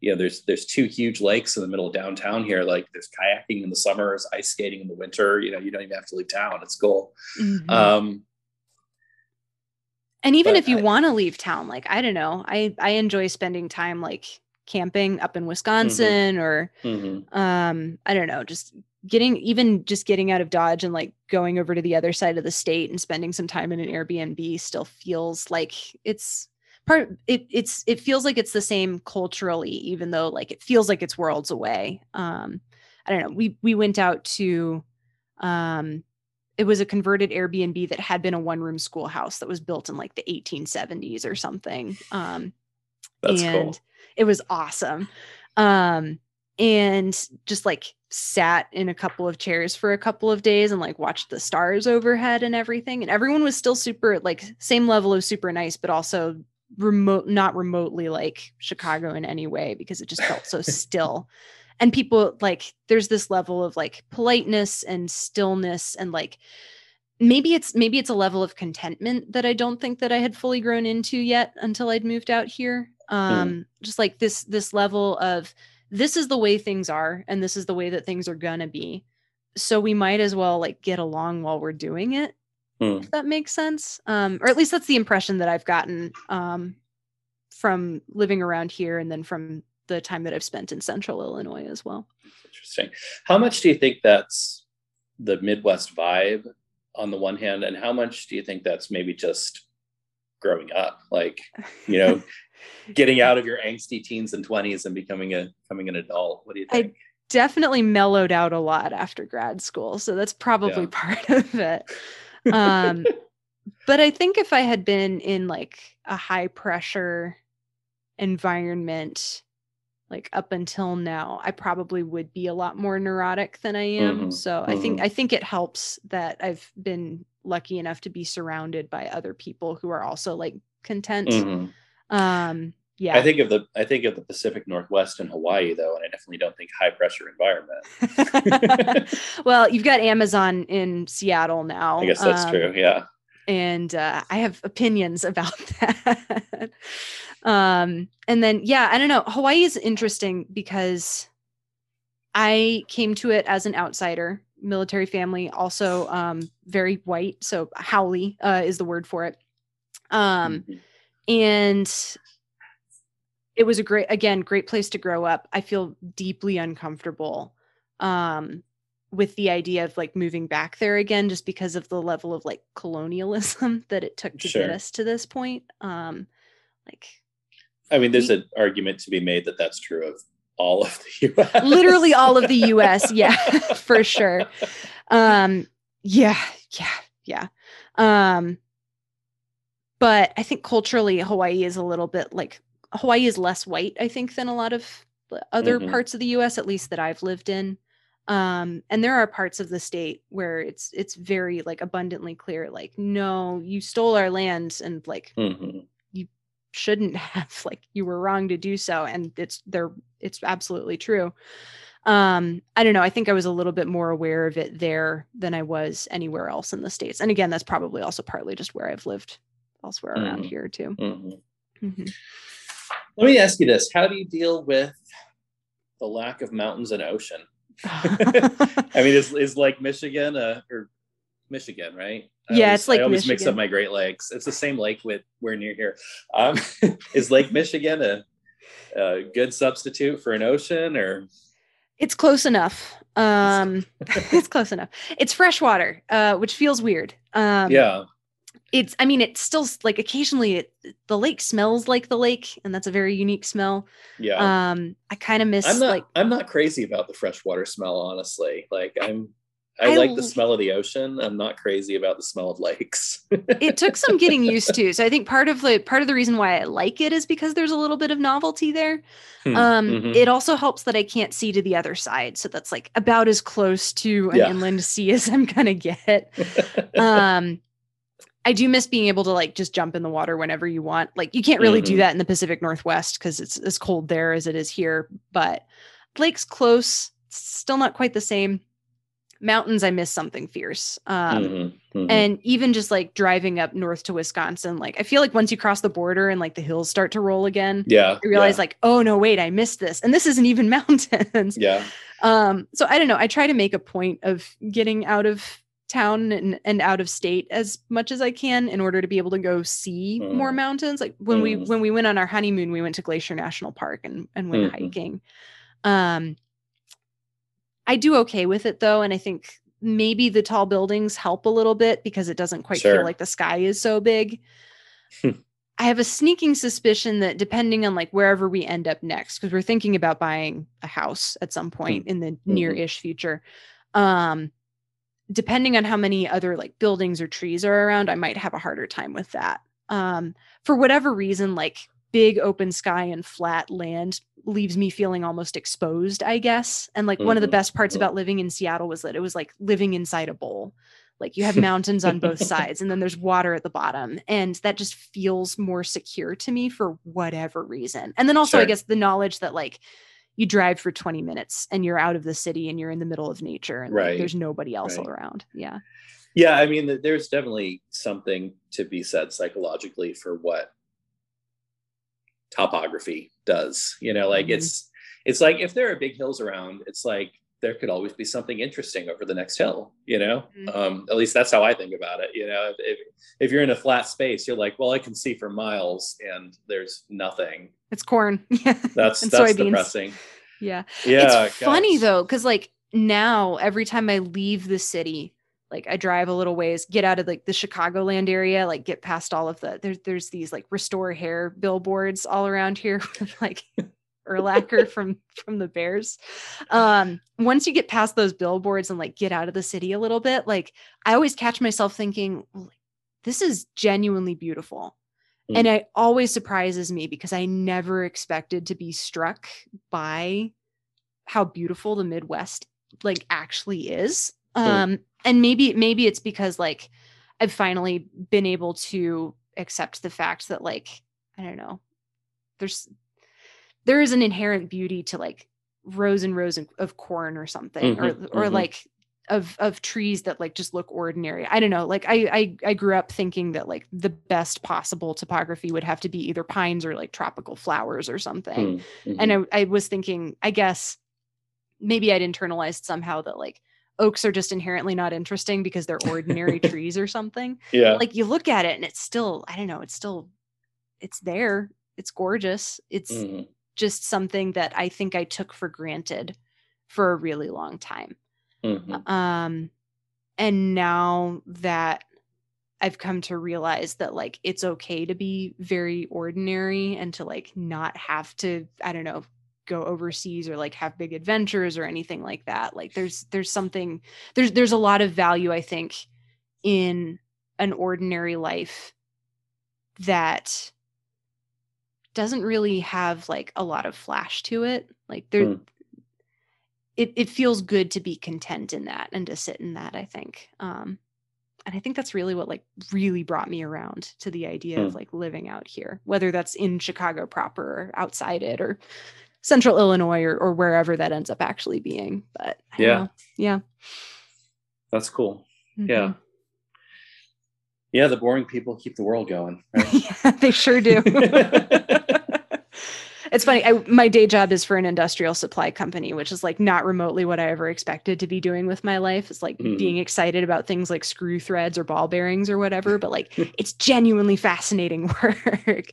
[SPEAKER 2] you know there's there's two huge lakes in the middle of downtown here like there's kayaking in the summers ice skating in the winter you know you don't even have to leave town it's cool
[SPEAKER 1] Mhm.
[SPEAKER 2] um
[SPEAKER 1] and even if you want to leave town like i don't know i i enjoy spending time like camping up in wisconsin or
[SPEAKER 2] mhm.
[SPEAKER 1] um i don't know just getting even just getting out of dodge and like going over to the other side of the state and spending some time in an airbnb still feels like it's part it it's it feels like it's the same culturally even though like it feels like it's worlds away. Um i don't know we we went out to um it was a converted airbnb that had been a one room schoolhouse that was built in like the 1870s or something. Um
[SPEAKER 2] that's
[SPEAKER 1] and
[SPEAKER 2] cool
[SPEAKER 1] it was awesome. Um and just like sat in a couple of chairs for a couple of days and like watched the stars overhead and everything and everyone was still super like same level of super nice but also remote not remotely like chicago in any way because it just felt so still. And people like there's this level of like politeness and stillness and like maybe it's maybe it's a level of contentment that i don't think that i had fully grown into yet until i'd moved out here. Um just like this this level of this is the way things are and this is the way that things are gonna be. So we might as well like get along while we're doing it
[SPEAKER 2] Hmm.
[SPEAKER 1] if that makes sense um or at least that's the impression that i've gotten um from living around here and then from the time that i've spent in central illinois as well
[SPEAKER 2] interesting how much do you think that's the midwest vibe on the one hand and how much do you think that's maybe just growing up like you know [LAUGHS] getting out of your angsty teens and 20s and becoming a becoming an adult what do you think?
[SPEAKER 1] I- definitely mellowed out a lot after grad school so that's probably
[SPEAKER 2] Yeah. [LAUGHS]
[SPEAKER 1] part of it um [LAUGHS] but i think if i had been in like a high pressure environment like up until now i probably would be a lot more neurotic than i am
[SPEAKER 2] Mhm,
[SPEAKER 1] so i think
[SPEAKER 2] mhm.
[SPEAKER 1] i think it helps that i've been lucky enough to be surrounded by other people who are also like content
[SPEAKER 2] Mhm.
[SPEAKER 1] um yeah
[SPEAKER 2] i think of the i think of the pacific northwest and hawaii though and i definitely don't think high pressure environment [LAUGHS]
[SPEAKER 1] well you've got amazon in seattle now
[SPEAKER 2] i guess that's
[SPEAKER 1] um,
[SPEAKER 2] true yeah
[SPEAKER 1] and uh, I have opinions about [LAUGHS] that. um, and then yeah, I don't know. Hawaii is interesting because I came to it as an outsider, military family, also um, very white. So haole uh, is the word for it. Um,
[SPEAKER 2] Mhm.
[SPEAKER 1] and it was a great, again, great place to grow up. I feel deeply uncomfortable um, with the idea of like moving back there again, just because of the level of like colonialism [LAUGHS] that it took to
[SPEAKER 2] Sure.
[SPEAKER 1] get us to this point. Um, like
[SPEAKER 2] I mean, there's
[SPEAKER 1] We-
[SPEAKER 2] an argument to be made that that's true of all of the U.S. [LAUGHS]
[SPEAKER 1] literally all of the US. Yeah, [LAUGHS] for sure. Um, yeah, yeah, yeah. Um, but I think culturally, Hawaii is a little bit like Hawaii is less white, I think, than a lot of the other
[SPEAKER 2] Mhm.
[SPEAKER 1] parts of the US, at least that I've lived in. Um, and there are parts of the state where it's it's very like abundantly clear, like, no, you stole our land and like
[SPEAKER 2] Mhm.
[SPEAKER 1] shouldn't [LAUGHS] have like you were wrong to do so and it's they're it's absolutely true um i don't know i think i was a little bit more aware of it there than i was anywhere else in the states and again that's probably also partly just where i've lived elsewhere around
[SPEAKER 2] Mhm.
[SPEAKER 1] here too
[SPEAKER 2] Mhm. Let me ask you this: How do you deal with the lack of mountains and ocean? [LAUGHS] I mean, is is Lake Michigan uh, or Michigan, right? I
[SPEAKER 1] Yeah,
[SPEAKER 2] always-
[SPEAKER 1] it's Lake
[SPEAKER 2] I always mix
[SPEAKER 1] Michigan.
[SPEAKER 2] up my Great Lakes. It's the same lake with we're near here. Um, [LAUGHS] is Lake Michigan a, a good substitute for an ocean, or
[SPEAKER 1] it's close enough um [LAUGHS] it's close enough it's freshwater uh which feels weird um
[SPEAKER 2] yeah,
[SPEAKER 1] it's i mean it's still like occasionally it, the lake smells like the lake and that's a very unique smell
[SPEAKER 2] yeah?
[SPEAKER 1] um i kind of miss
[SPEAKER 2] I'm not.
[SPEAKER 1] like
[SPEAKER 2] I'm not crazy about the freshwater smell, honestly. Like I'm. I,
[SPEAKER 1] I
[SPEAKER 2] like the smell of the ocean. I'm not crazy about the smell of lakes.
[SPEAKER 1] it took some [LAUGHS] getting used to. So I think part of the part of the reason why I like it is because there's a little bit of novelty there.
[SPEAKER 2] Hmm,
[SPEAKER 1] Um,
[SPEAKER 2] mhm.
[SPEAKER 1] It also helps that I can't see to the other side, so that's like about as close to an
[SPEAKER 2] Yeah.
[SPEAKER 1] inland sea as I'm gonna get. [LAUGHS] Um, I do miss being able to like just jump in the water whenever you want. Like you can't really do
[SPEAKER 2] Mhm.
[SPEAKER 1] that in the Pacific Northwest because it's as cold there as it is here. But lake's close, still not quite the same. Mountains, I miss something fierce. Um,
[SPEAKER 2] Mhm, mhm.
[SPEAKER 1] and even just like driving up north to Wisconsin, like I feel like once you cross the border and like the hills start to roll again,
[SPEAKER 2] yeah,
[SPEAKER 1] I realize
[SPEAKER 2] yeah,
[SPEAKER 1] like, oh no, wait, I missed this. And this isn't even [LAUGHS] mountains.
[SPEAKER 2] yeah.
[SPEAKER 1] Um, so I don't know. I try to make a point of getting out of town and, and out of state as much as I can in order to be able to go see more
[SPEAKER 2] Mm.
[SPEAKER 1] mountains. Like when we
[SPEAKER 2] Mm.
[SPEAKER 1] when we went on our honeymoon, we went to Glacier National Park and, and went
[SPEAKER 2] Mhm.
[SPEAKER 1] hiking. Um I do okay with it though, and I think maybe the tall buildings help a little bit because it doesn't quite
[SPEAKER 2] Sure.
[SPEAKER 1] feel like the sky is so big.
[SPEAKER 2] Hmm. [LAUGHS]
[SPEAKER 1] I have a sneaking suspicion that depending on like wherever we end up next, because we're thinking about buying a house at some point in the near-ish future. Um, depending on how many other like buildings or trees are around, I might have a harder time with that. Um, for whatever reason, like big open sky and flat land leaves me feeling almost exposed, I guess. And like one of the
[SPEAKER 2] Mhm.
[SPEAKER 1] best parts
[SPEAKER 2] Mhm.
[SPEAKER 1] about living in Seattle was that it was like living inside a bowl. Like you have [LAUGHS] mountains on both sides and then there's water at the bottom. And that just feels more secure to me for whatever reason. And then also, I guess, the knowledge that like you drive for 20 minutes and you're out of the city and you're in the middle of nature and like, there's nobody else
[SPEAKER 2] right.
[SPEAKER 1] around. Yeah.
[SPEAKER 2] Yeah, I mean, there's definitely something to be said psychologically for what topography does. You know, like
[SPEAKER 1] Mhm.
[SPEAKER 2] it's it's like if there are big hills around, it's like there could always be something interesting over the next hill. You know,
[SPEAKER 1] Mhm.
[SPEAKER 2] um, at least that's how I think about it. You know, if, if if you're in a flat space, you're like, well, I can see for miles, and there's nothing.
[SPEAKER 1] It's corn. [LAUGHS] Yeah.
[SPEAKER 2] That's
[SPEAKER 1] And
[SPEAKER 2] that's
[SPEAKER 1] soybeans.
[SPEAKER 2] depressing.
[SPEAKER 1] Yeah.
[SPEAKER 2] Yeah,
[SPEAKER 1] it's funny though, because like now every time I leave the city, like I drive a little ways, get out of like the Chicagoland area, like get past all of the there's there's these like restore hair billboards all around here [LAUGHS] like Urlacher from from the Bears. Um, once you get past those billboards and like get out of the city a little bit, like I always catch myself thinking, "Well, this is genuinely beautiful. And it always surprises me because I never expected to be struck by how beautiful the Midwest like actually is. Um and maybe maybe it's because like I've finally been able to accept the fact that like I don't know there's there is an inherent beauty to like rows and rows of, corn or something or
[SPEAKER 2] Mhm,
[SPEAKER 1] or
[SPEAKER 2] mhm.
[SPEAKER 1] like of of trees that like just look ordinary. I don't know. Like I I I grew up thinking that like the best possible topography would have to be either pines or like tropical flowers or something.
[SPEAKER 2] Mm-hmm.
[SPEAKER 1] And I I was thinking, I guess maybe I'd internalized somehow that like oaks are just inherently not interesting because they're ordinary [LAUGHS] trees or something.
[SPEAKER 2] yeah.
[SPEAKER 1] Like you look at it and it's still, I don't know, it's still it's there. It's gorgeous. It's
[SPEAKER 2] Mhm.
[SPEAKER 1] Just something that I think I took for granted for a really long time.
[SPEAKER 2] Mhm.
[SPEAKER 1] Um, and now that I've come to realize that like it's okay to be very ordinary and to like not have to, I don't know, go overseas or like have big adventures or anything like that. Like there's there's something there's there's a lot of value I think in an ordinary life that doesn't really have like a lot of flash to it. Like there
[SPEAKER 2] Hmm.
[SPEAKER 1] it it feels good to be content in that and to sit in that, I think. Um and I think that's really what like really brought me around to the idea of
[SPEAKER 2] Hmm.
[SPEAKER 1] like living out here, whether that's in Chicago proper or outside it or central Illinois or, or wherever that ends up actually being. But I
[SPEAKER 2] Yeah.
[SPEAKER 1] know. Yeah.
[SPEAKER 2] That's cool.
[SPEAKER 1] Mhm.
[SPEAKER 2] Yeah. Yeah, the boring people keep the world going. Right? [LAUGHS]
[SPEAKER 1] yeah, they sure do. [LAUGHS] it's funny. I, my day job is for an industrial supply company, which is like not remotely what I ever expected to be doing with my life. It's like
[SPEAKER 2] Mhm.
[SPEAKER 1] being excited about things like screw threads or ball bearings or whatever, but like [LAUGHS] it's genuinely fascinating [LAUGHS] work.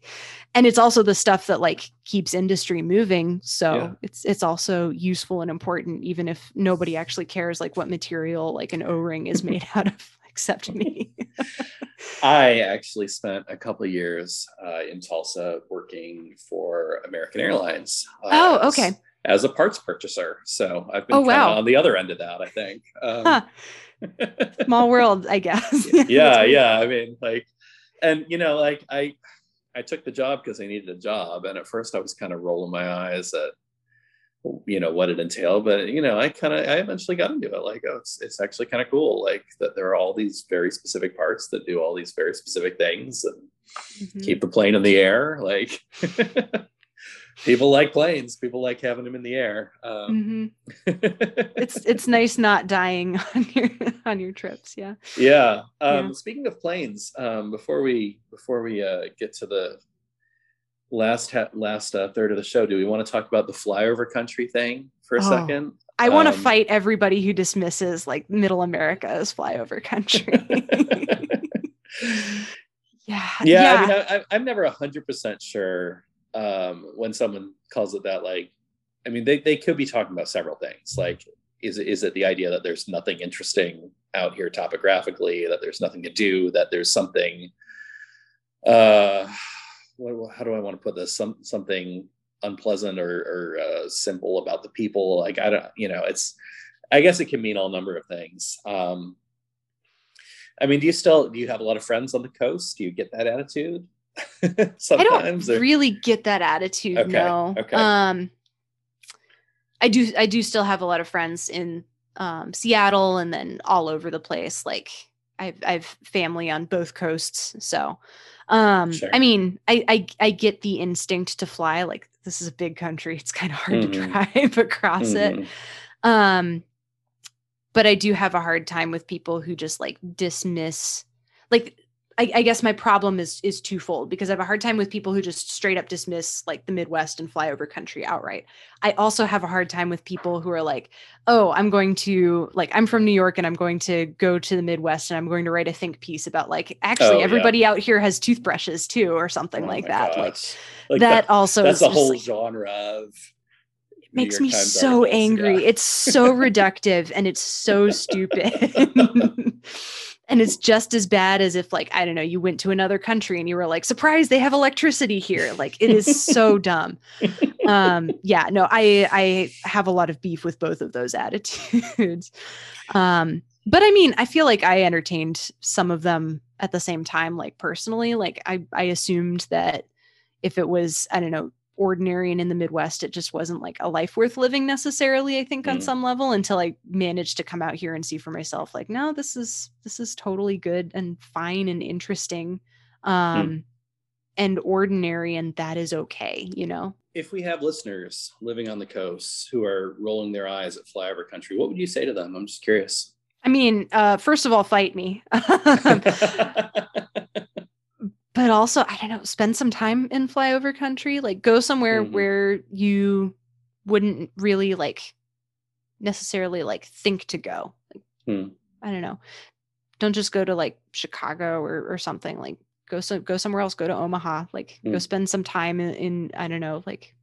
[SPEAKER 1] And it's also the stuff that like keeps industry moving. So
[SPEAKER 2] Yeah.
[SPEAKER 1] it's it's also useful and important, even if nobody actually cares like what material like an O-ring is made [LAUGHS] out of, except me.
[SPEAKER 2] I actually spent a couple of years uh, in Tulsa working for American Airlines.
[SPEAKER 1] Oh, okay.
[SPEAKER 2] As a parts purchaser, so I've been
[SPEAKER 1] Oh, wow.
[SPEAKER 2] on the other end of that. I think. Um,
[SPEAKER 1] Huh. [LAUGHS] Small world, I guess.
[SPEAKER 2] yeah, [LAUGHS] yeah. I mean, like, and you know, like I, I took the job because I needed a job, and at first I was kind of rolling my eyes at, you know, what it entailed. But you know, I kind of, I eventually got into it. Like, oh, it's it's actually kind of cool. Like that there are all these very specific parts that do all these very specific things and
[SPEAKER 1] Mhm.
[SPEAKER 2] keep the plane in the air. Like. [LAUGHS] People like planes. People like having them in the air. Um,
[SPEAKER 1] Mhm. [LAUGHS] It's it's nice not dying [LAUGHS] on your on your trips. Yeah.
[SPEAKER 2] Yeah. Um,
[SPEAKER 1] Yeah.
[SPEAKER 2] Speaking of planes, um, before we before we uh, get to the last ha- last uh, third of the show, do we want to talk about the flyover country thing for a
[SPEAKER 1] Oh.
[SPEAKER 2] second?
[SPEAKER 1] I want to
[SPEAKER 2] Um,
[SPEAKER 1] fight everybody who dismisses like middle America as flyover country. [LAUGHS] yeah.
[SPEAKER 2] yeah, I mean, I, I, I'm never hundred percent sure um, when someone calls it that. Like, I mean, they they could be talking about several things. Like, is it is it the idea that there's nothing interesting out here topographically, that there's nothing to do, that there's something. Uh, what, how do I want to put this? Some something unpleasant or, or uh, simple about the people. Like I don't, you know, it's. I guess it can mean all number of things. Um, I mean, do you still do you have a lot of friends on the coast? Do you get that attitude? [LAUGHS]
[SPEAKER 1] I
[SPEAKER 2] Sometimes,
[SPEAKER 1] don't
[SPEAKER 2] or-
[SPEAKER 1] really get that attitude.
[SPEAKER 2] Okay,
[SPEAKER 1] No.
[SPEAKER 2] okay.
[SPEAKER 1] Um, I do. I do still have a lot of friends in um, Seattle and then all over the place. Like I've I've family on both coasts, so um,
[SPEAKER 2] Sure.
[SPEAKER 1] I mean, I, I I get the instinct to fly. Like this is a big country; it's kind of hard to
[SPEAKER 2] Mhm.
[SPEAKER 1] drive [LAUGHS] across it.
[SPEAKER 2] Mhm.
[SPEAKER 1] Um, but I do have a hard time with people who just like dismiss, like I, I guess my problem is is twofold because I have a hard time with people who just straight up dismiss like the Midwest and flyover country outright. I also have a hard time with people who are like, oh, I'm going to like I'm from New York and I'm going to go to the Midwest and I'm going to write a think piece about like actually
[SPEAKER 2] Oh, yeah.
[SPEAKER 1] everybody out here has toothbrushes too or something
[SPEAKER 2] Oh
[SPEAKER 1] like that. Like.
[SPEAKER 2] Like
[SPEAKER 1] that also
[SPEAKER 2] that's
[SPEAKER 1] is
[SPEAKER 2] a whole
[SPEAKER 1] like,
[SPEAKER 2] genre of
[SPEAKER 1] it makes me
[SPEAKER 2] Times
[SPEAKER 1] so
[SPEAKER 2] articles,
[SPEAKER 1] angry.
[SPEAKER 2] yeah.
[SPEAKER 1] It's so reductive and it's so stupid. [LAUGHS] [LAUGHS] and it's just as bad as if like I don't know, you went to another country and you were like, "Surprise, they have electricity here." Like it is so [LAUGHS] dumb. Um yeah, no, I I have a lot of beef with both of those attitudes. Um but I mean, I feel like I entertained some of them at the same time like personally, like I I assumed that if it was I don't know, ordinary and in the Midwest, it just wasn't like a life worth living necessarily, I think, on
[SPEAKER 2] Mm.
[SPEAKER 1] some level until I managed to come out here and see for myself, like, no, this is this is totally good and fine and interesting. Um and ordinary, and that is okay, you know.
[SPEAKER 2] if we have listeners living on the coast who are rolling their eyes at flyover country, what would you say to them? I'm just curious.
[SPEAKER 1] I mean, uh, first of all, fight me. [LAUGHS] [LAUGHS] but also, I don't know, spend some time in flyover country. Like go somewhere
[SPEAKER 2] Mhm.
[SPEAKER 1] where you wouldn't really like necessarily like think to go. Like,
[SPEAKER 2] Hmm.
[SPEAKER 1] I don't know. Don't just go to like Chicago or, or something. Like go so go somewhere else. Go to Omaha. Like go
[SPEAKER 2] Hmm.
[SPEAKER 1] spend some time in, in I don't know, like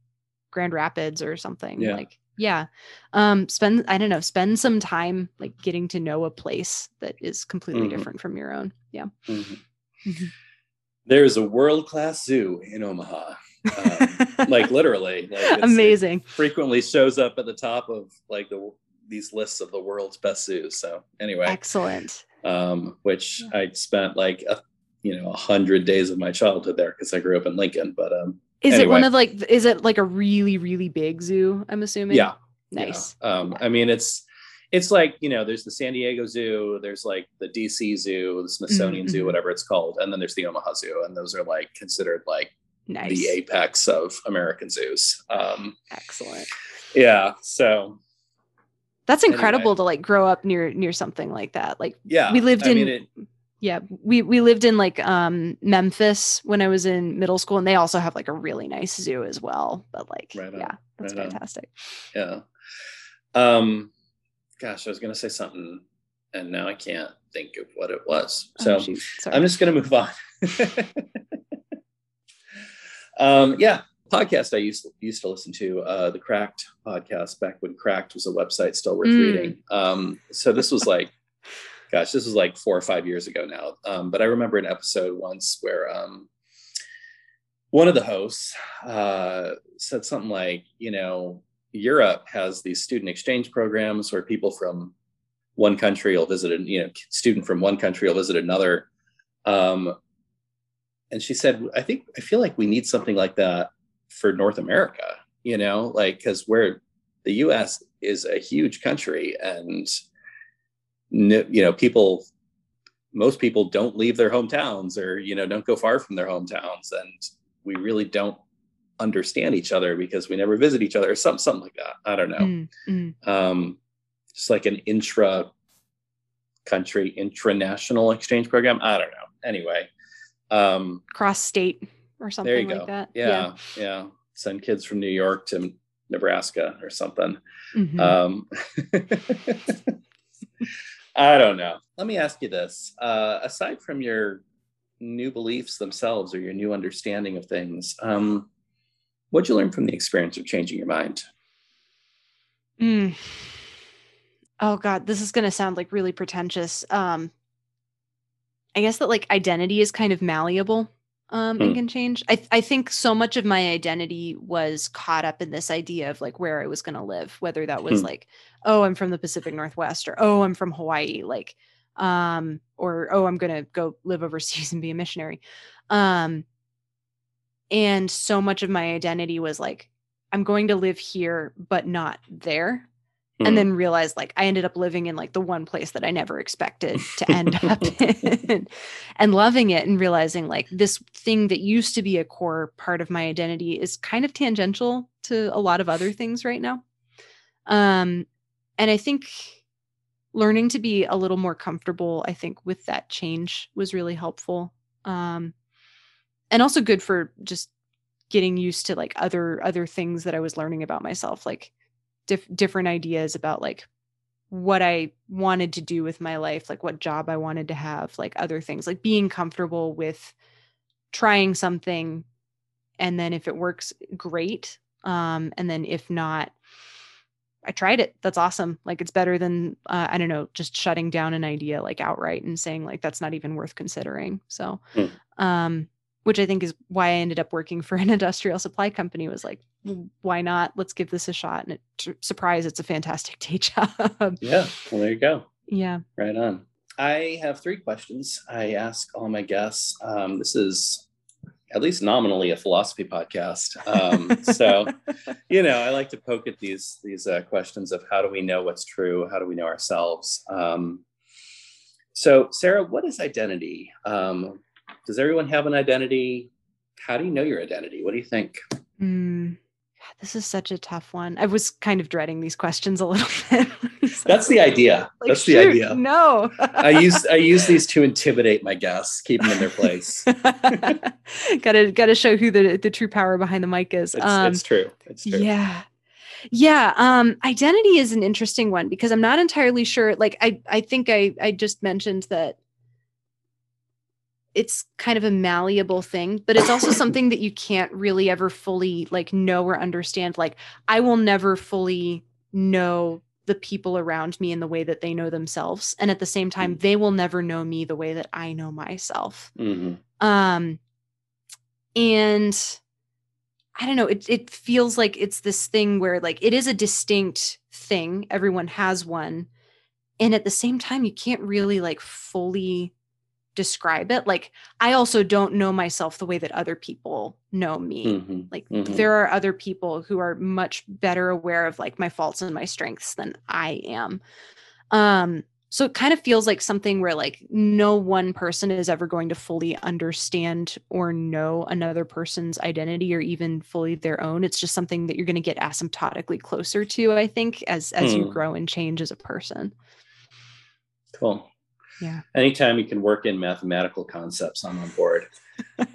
[SPEAKER 1] Grand Rapids or something.
[SPEAKER 2] Yeah.
[SPEAKER 1] Like yeah. Um spend I don't know, spend some time like getting to know a place that is completely
[SPEAKER 2] Mhm.
[SPEAKER 1] different from your own. Yeah.
[SPEAKER 2] Mhm.
[SPEAKER 1] Mhm.
[SPEAKER 2] There's a world class zoo in Omaha. Um, like [LAUGHS] literally, like
[SPEAKER 1] Amazing.
[SPEAKER 2] frequently shows up at the top of like the these lists of the world's best zoos. So anyway,
[SPEAKER 1] Excellent.
[SPEAKER 2] um, which I spent like a, you know a hundred days of my childhood there because I grew up in Lincoln. But um,
[SPEAKER 1] Is it one of like is it like a really, really big zoo? I'm assuming.
[SPEAKER 2] yeah,
[SPEAKER 1] Nice.
[SPEAKER 2] Yeah. Um, I mean, it's it's like you know, there's the San Diego Zoo, there's like the DC Zoo, the Smithsonian Zoo,
[SPEAKER 1] mhm.
[SPEAKER 2] whatever it's called, and then there's the Omaha Zoo, and those are like considered like
[SPEAKER 1] Nice.
[SPEAKER 2] the apex of American zoos. Um,
[SPEAKER 1] Excellent.
[SPEAKER 2] yeah, so
[SPEAKER 1] That's
[SPEAKER 2] Anyway.
[SPEAKER 1] incredible to like grow up near near something like that. Like
[SPEAKER 2] yeah,
[SPEAKER 1] We lived
[SPEAKER 2] I
[SPEAKER 1] in-
[SPEAKER 2] mean, it,
[SPEAKER 1] yeah, we we lived in like um Memphis when I was in middle school and they also have like a really nice zoo as well. But like
[SPEAKER 2] Right on,
[SPEAKER 1] yeah, that's
[SPEAKER 2] right on.
[SPEAKER 1] fantastic.
[SPEAKER 2] yeah. Um, gosh, I was gonna say something, and now I can't think of what it was.
[SPEAKER 1] Oh,
[SPEAKER 2] So.
[SPEAKER 1] Sorry.
[SPEAKER 2] I'm just gonna move on. [LAUGHS] um, yeah, podcast I used used to listen to uh, the Cracked podcast back when Cracked was a website still worth
[SPEAKER 1] Mm.
[SPEAKER 2] reading. Um, so this was like, [LAUGHS] gosh, this was like four or five years ago now. Um, but I remember an episode once where um, one of the hosts uh, said something like, you know, Europe has these student exchange programs where people from one country will visit, a you know, student from one country will visit another. Um, and she said, I think I feel like we need something like that for North America, you know, like because we're the US is a huge country and you know, people most people don't leave their hometowns or you know don't go far from their hometowns and we really don't understand each other because we never visit each other or something something like that. I don't know.
[SPEAKER 1] Mm, mm.
[SPEAKER 2] um, just like an intra country intranational exchange program? I don't know. Anyway um,
[SPEAKER 1] cross state or something
[SPEAKER 2] there you
[SPEAKER 1] like
[SPEAKER 2] go.
[SPEAKER 1] that.
[SPEAKER 2] yeah, yeah. send kids from new york to nebraska or something.
[SPEAKER 1] Mhm.
[SPEAKER 2] um, [LAUGHS] i don't know. Let me ask you this. Uh, aside from your new beliefs themselves or your new understanding of things um, what'd you learn from the experience of changing your mind
[SPEAKER 1] Mm. Oh god, this is going to sound like really pretentious. Um I guess that like identity is kind of malleable um and
[SPEAKER 2] Hmm.
[SPEAKER 1] can change. I I think so much of my identity was caught up in this idea of like where I was going to live, whether that was
[SPEAKER 2] Hmm.
[SPEAKER 1] like oh, I'm from the Pacific Northwest or oh, I'm from Hawaii like um or oh, I'm going to go live overseas [LAUGHS] and be a missionary. Um and so much of my identity was like I'm going to live here but not there
[SPEAKER 2] Hmm.
[SPEAKER 1] and then realized like I ended up living in like the one place that I never expected to [LAUGHS] end up in and loving it and realizing like this thing that used to be a core part of my identity is kind of tangential to a lot of other things right now. Um and I think learning to be a little more comfortable I think with that change was really helpful. Um and also good for just getting used to like other other things that I was learning about myself like diff- different ideas about like what I wanted to do with my life, like what job I wanted to have, like other things, like being comfortable with trying something and then if it works great um and then if not I tried it. That's awesome. Like it's better than uh, I don't know, just shutting down an idea like outright and saying like that's not even worth considering. So
[SPEAKER 2] Hmm.
[SPEAKER 1] um which I think is why I ended up working for an [LAUGHS] industrial supply company was like why not? Let's give this a shot and it surprise it's a fantastic [LAUGHS] day job.
[SPEAKER 2] yeah well there you go
[SPEAKER 1] yeah.
[SPEAKER 2] Right on. I have three questions I ask all my guests. Um, this is at least nominally a philosophy podcast. Um, so, [LAUGHS] you know, I like to poke at these these uh, questions of how do we know what's true? How do we know ourselves? Um, so, Sarah, what is identity? Um, does everyone have an identity? How do you know your identity? What do you think?
[SPEAKER 1] Mm. this is such a tough one. I was kind of dreading these questions a [LAUGHS] little bit. [LAUGHS]
[SPEAKER 2] That's the idea.
[SPEAKER 1] Like,
[SPEAKER 2] That's the idea.
[SPEAKER 1] No.
[SPEAKER 2] I use I use these to intimidate my guests, keep them in their place. [LAUGHS]
[SPEAKER 1] gotta gotta show who the the true power behind the mic is.
[SPEAKER 2] It's,
[SPEAKER 1] um,
[SPEAKER 2] it's true. It's true.
[SPEAKER 1] yeah. Yeah, um identity is an interesting one because I'm not entirely sure like I I think I I just mentioned that it's kind of a malleable thing, but it's also something that you can't really ever fully like know or understand. Like I will never fully know the people around me in the way that they know themselves. And at the same time, they will never know me the way that I know myself.
[SPEAKER 2] Mhm.
[SPEAKER 1] Um and I don't know, it it feels like it's this thing where like it is a distinct thing. Everyone has one. And at the same time, you can't really like fully describe it. Like I also don't know myself the way that other people know me.
[SPEAKER 2] Mhm.
[SPEAKER 1] Like
[SPEAKER 2] Mhm.
[SPEAKER 1] there are other people who are much better aware of like my faults and my strengths than I am. Um so it kind of feels like something where like no one person is ever going to fully understand or know another person's identity or even fully their own. It's just something that you're going to get asymptotically closer to, I think, as as you
[SPEAKER 2] Hmm.
[SPEAKER 1] grow and change as a person.
[SPEAKER 2] Cool.
[SPEAKER 1] Yeah.
[SPEAKER 2] Anytime you can work in mathematical concepts, I'm on board.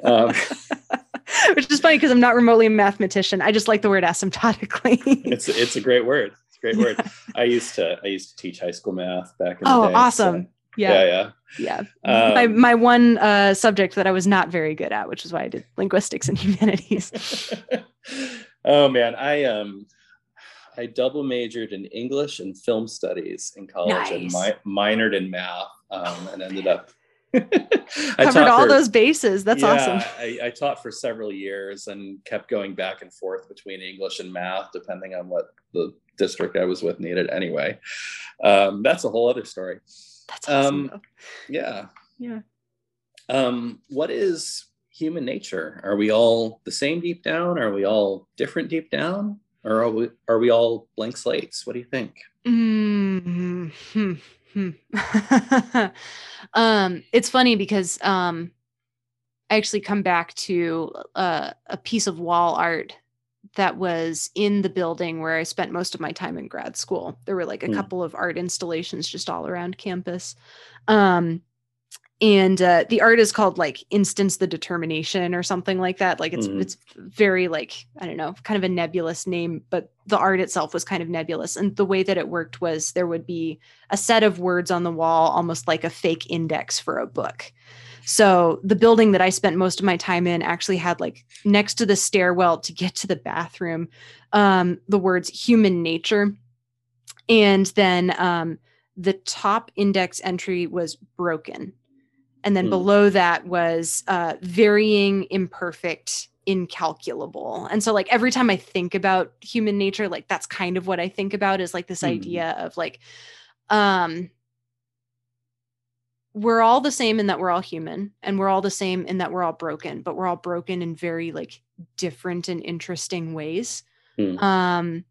[SPEAKER 2] Um, [LAUGHS]
[SPEAKER 1] Which is funny because I'm not remotely a mathematician. I just like the word asymptotically. [LAUGHS]
[SPEAKER 2] it's it's a great word. It's a great word. I used to I used to teach high school math back in the
[SPEAKER 1] Oh,
[SPEAKER 2] day.
[SPEAKER 1] awesome.
[SPEAKER 2] so-
[SPEAKER 1] yeah.
[SPEAKER 2] yeah,
[SPEAKER 1] Yeah.
[SPEAKER 2] yeah.
[SPEAKER 1] my
[SPEAKER 2] Um,
[SPEAKER 1] my one uh, subject that I was not very good at, which is why I did linguistics and [LAUGHS] humanities.
[SPEAKER 2] oh man, I um I double majored in English and film studies in college and mi- minored in math um, and ended up [LAUGHS] I [LAUGHS]
[SPEAKER 1] Covered all
[SPEAKER 2] for-
[SPEAKER 1] those bases. That's
[SPEAKER 2] yeah,
[SPEAKER 1] awesome.
[SPEAKER 2] I, I taught for several years and kept going back and forth between English and math, depending on what the district I was with needed. Anyway, um, that's a whole other story.
[SPEAKER 1] That's awesome.
[SPEAKER 2] um. Yeah.
[SPEAKER 1] Yeah.
[SPEAKER 2] Um, what is human nature? Are we all the same deep down? Are we all different deep down? Or are we are we all blank slates? What do you think?
[SPEAKER 1] Mm, hmm, [LAUGHS] um, it's funny because um, I actually come back to uh, a piece of wall art that was in the building where I spent most of my time in grad school. There were like a
[SPEAKER 2] Hmm.
[SPEAKER 1] couple of art installations just all around campus. Um, and uh, the art is called like instance the determination or something like that. Like it's
[SPEAKER 2] Mhm.
[SPEAKER 1] it's very like i don't know kind of a nebulous name but the art itself was kind of nebulous. And the way that it worked was there would be a set of words on the wall almost like a fake index for a book. So the building that i spent most of my time in actually had like next to the stairwell to get to the bathroom um, the words human nature. And then um, the top index entry was broken and then
[SPEAKER 2] Hmm.
[SPEAKER 1] below that was uh, varying imperfect incalculable and so like every time i think about human nature like that's kind of what i think about is like this
[SPEAKER 2] Hmm.
[SPEAKER 1] idea of like um we're all the same in that we're all human and we're all the same in that we're all broken but we're all broken in very like different and interesting ways
[SPEAKER 2] Hmm.
[SPEAKER 1] um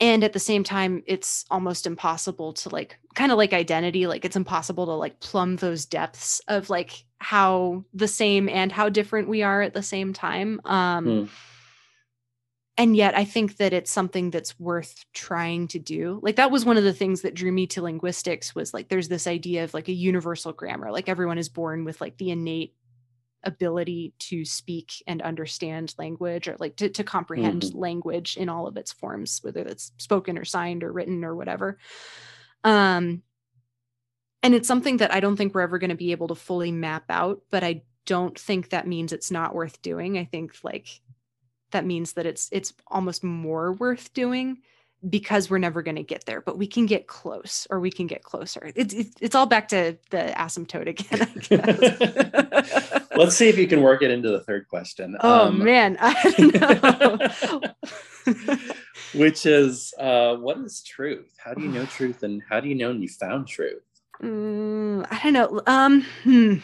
[SPEAKER 1] and at the same time it's almost impossible to like kind of like identity like it's impossible to like plumb those depths of like how the same and how different we are at the same time um
[SPEAKER 2] Hmm.
[SPEAKER 1] and yet i think that it's something that's worth trying to do like that was one of the things that drew me to linguistics was like there's this idea of like a universal grammar like everyone is born with like the innate ability to speak and understand language or like to, to comprehend
[SPEAKER 2] Mhm.
[SPEAKER 1] language in all of its forms whether that's spoken or signed or written or whatever. Um and it's something that i don't think we're ever going to be able to fully map out but i don't think that means it's not worth doing. I think like that means that it's it's almost more worth doing because we're never going to get there but we can get close or we can get closer it's it's, it's all back to the asymptote again I guess. [LAUGHS]
[SPEAKER 2] Let's see if you can work it into the third question.
[SPEAKER 1] oh
[SPEAKER 2] Um,
[SPEAKER 1] man [LAUGHS] [LAUGHS]
[SPEAKER 2] which is uh, what is truth? How do you know truth, and how do you know you found truth?
[SPEAKER 1] Mm, i don't know um hmm.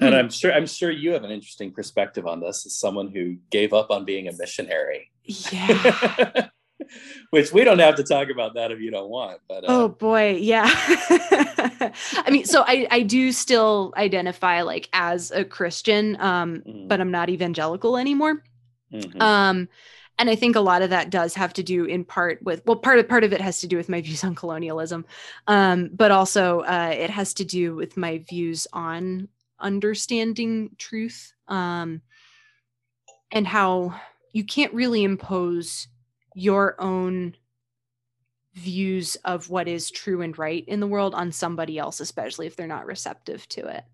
[SPEAKER 2] And I'm sure I'm sure you have an interesting perspective on this as someone who gave up on being a missionary.
[SPEAKER 1] yeah [LAUGHS]
[SPEAKER 2] Which we don't have to talk about that if you don't want. But uh,
[SPEAKER 1] Oh boy, yeah. [LAUGHS] I mean, so I I do still identify like as a Christian, um,
[SPEAKER 2] mm,
[SPEAKER 1] but I'm not evangelical anymore.
[SPEAKER 2] mhm.
[SPEAKER 1] Um, and I think a lot of that does have to do in part with well, part of part of it has to do with my [LAUGHS] views on colonialism, um, but also uh, it has to do with my views on understanding truth um, and how you can't really impose your own views of what is true and right in the world on somebody else, especially if they're not receptive to it.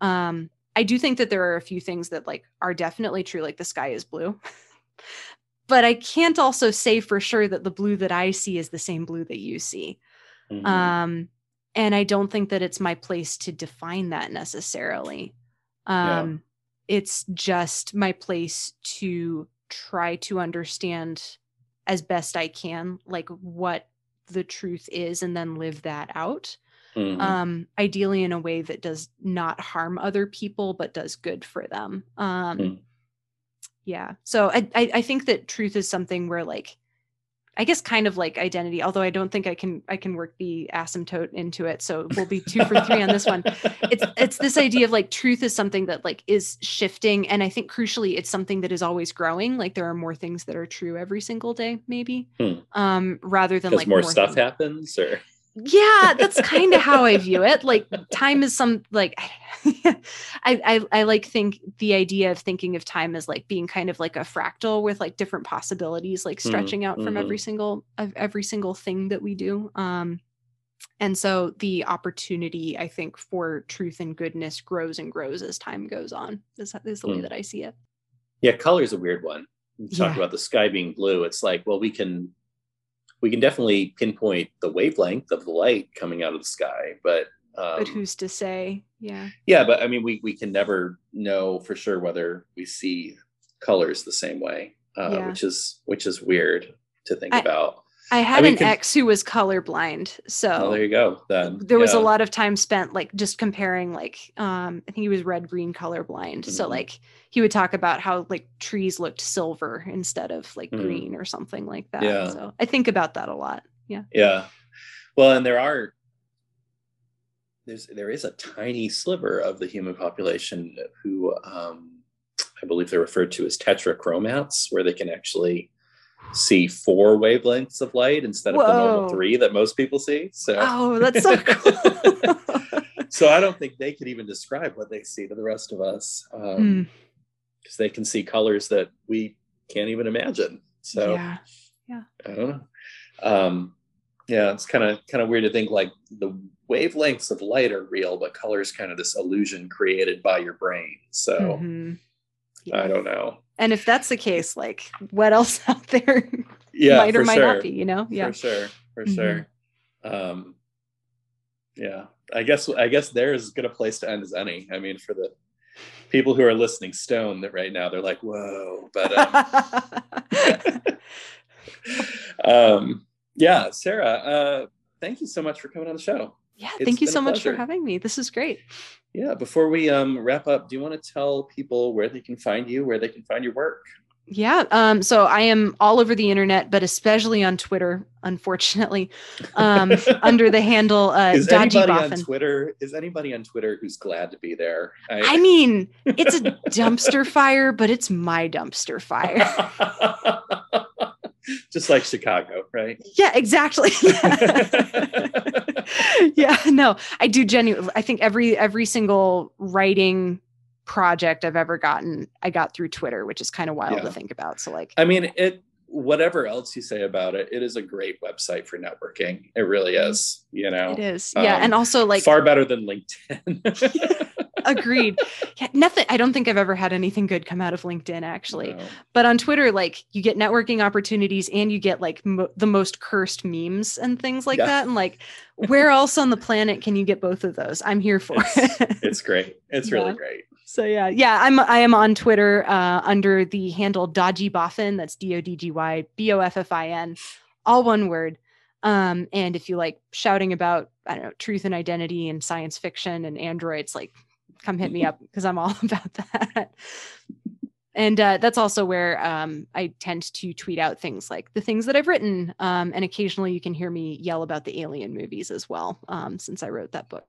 [SPEAKER 1] Um, I do think that there are a few things that like are definitely true, like the sky is blue. [LAUGHS] but I can't also say for sure that the blue that I see is the same blue that you see. Mm-hmm. Um, and I don't think that it's my place to define that necessarily. Um, yeah. It's just my place to try to understand as best I can, like what the truth is, and then live that out. Mm-hmm. Um, ideally in a way that does not harm other people, but does good for them. Um, mm yeah so I, I, I think that truth is something where like i guess kind of like identity although i don't think i can i can work the asymptote into it so we'll be two for three on this one it's it's this idea of like truth is something that like is shifting and i think crucially it's something that is always growing like there are more things that are true every single day maybe hmm. um rather than like
[SPEAKER 2] more, more stuff things. happens or
[SPEAKER 1] yeah that's kind of how i view it like [LAUGHS] time is some like [LAUGHS] I, I i like think the idea of thinking of time as like being kind of like a fractal with like different possibilities like mm-hmm, stretching mm-hmm. out from every mm-hmm. single of every single thing that we do um and so the opportunity i think for truth and goodness grows and grows as time goes on is, is the mm. way that i see it
[SPEAKER 2] yeah color is a weird one you talk yeah. about the sky being blue it's like well we can we can definitely pinpoint the wavelength of the light coming out of the sky, but
[SPEAKER 1] um, but who's to say? Yeah.
[SPEAKER 2] Yeah, but I mean, we we can never know for sure whether we see colors the same way, uh, yeah. which is which is weird to think
[SPEAKER 1] I,
[SPEAKER 2] about.
[SPEAKER 1] I had I mean, an ex who was colorblind, so
[SPEAKER 2] well, there you go. Then
[SPEAKER 1] there was yeah. a lot of time spent like just comparing, like um, I think he was red green colorblind, mm-hmm. so like he would talk about how like trees looked silver instead of like mm-hmm. green or something like that. Yeah. So I think about that a lot. Yeah.
[SPEAKER 2] Yeah. Well, and there are there's there is a tiny sliver of the human population who um, I believe they're referred to as tetrachromats, where they can actually see four wavelengths of light instead of Whoa. the normal three that most people see. So
[SPEAKER 1] oh, that's so [LAUGHS] cool.
[SPEAKER 2] so I don't think they could even describe what they see to the rest of us, because um, mm. they can see colors that we can't even imagine. So
[SPEAKER 1] yeah, yeah,
[SPEAKER 2] I don't know. Um, yeah, it's kind of kind of weird to think like the wavelengths of light are real, but color is kind of this illusion created by your brain. So mm-hmm. I don't know.
[SPEAKER 1] And if that's the case, like what else [LAUGHS] out there yeah, might or might sure. not be, you know?
[SPEAKER 2] Yeah. For sure. For mm-hmm. sure. Um yeah. I guess I guess there's as good a place to end as any. I mean, for the people who are listening stone that right now they're like, whoa. But um, [LAUGHS] [LAUGHS] um yeah, Sarah, uh thank you so much for coming on the show.
[SPEAKER 1] Yeah, it's thank you so much for having me. This is great.
[SPEAKER 2] Yeah, before we um, wrap up, do you want to tell people where they can find you, where they can find your work?
[SPEAKER 1] Yeah, um, so I am all over the internet, but especially on Twitter, unfortunately, um, [LAUGHS] under the handle uh,
[SPEAKER 2] is Dodgy anybody Boffin. on Twitter? Is anybody on Twitter who's glad to be there?
[SPEAKER 1] I, I mean, it's a dumpster fire, but it's my dumpster fire. [LAUGHS]
[SPEAKER 2] just like Chicago, right?
[SPEAKER 1] Yeah, exactly. [LAUGHS] yeah, no, I do genuinely. I think every every single writing project I've ever gotten, I got through Twitter, which is kind of wild yeah. to think about. So, like,
[SPEAKER 2] I mean, it. Whatever else you say about it, it is a great website for networking. It really mm-hmm. is. You know,
[SPEAKER 1] it is. Yeah, um, and also like
[SPEAKER 2] far better than LinkedIn. [LAUGHS]
[SPEAKER 1] Agreed. Yeah, nothing. I don't think I've ever had anything good come out of LinkedIn actually. No. But on Twitter, like you get networking opportunities and you get like mo- the most cursed memes and things like yeah. that. And like, where else on the planet can you get both of those? I'm here for
[SPEAKER 2] it's, it. [LAUGHS] It's great. It's yeah. really great.
[SPEAKER 1] So yeah, yeah, I'm I am on Twitter uh, under the handle Dodgy Boffin. That's D O D G Y B O F F I N, all one word. Um, and if you like shouting about I don't know truth and identity and science fiction and androids, like come hit me up [LAUGHS] because I'm all [LAUGHS] about that. And uh, that's also where um, I tend to tweet out things like the things that I've written. Um, and occasionally you can hear me yell about the alien movies as well, um, since I wrote that book.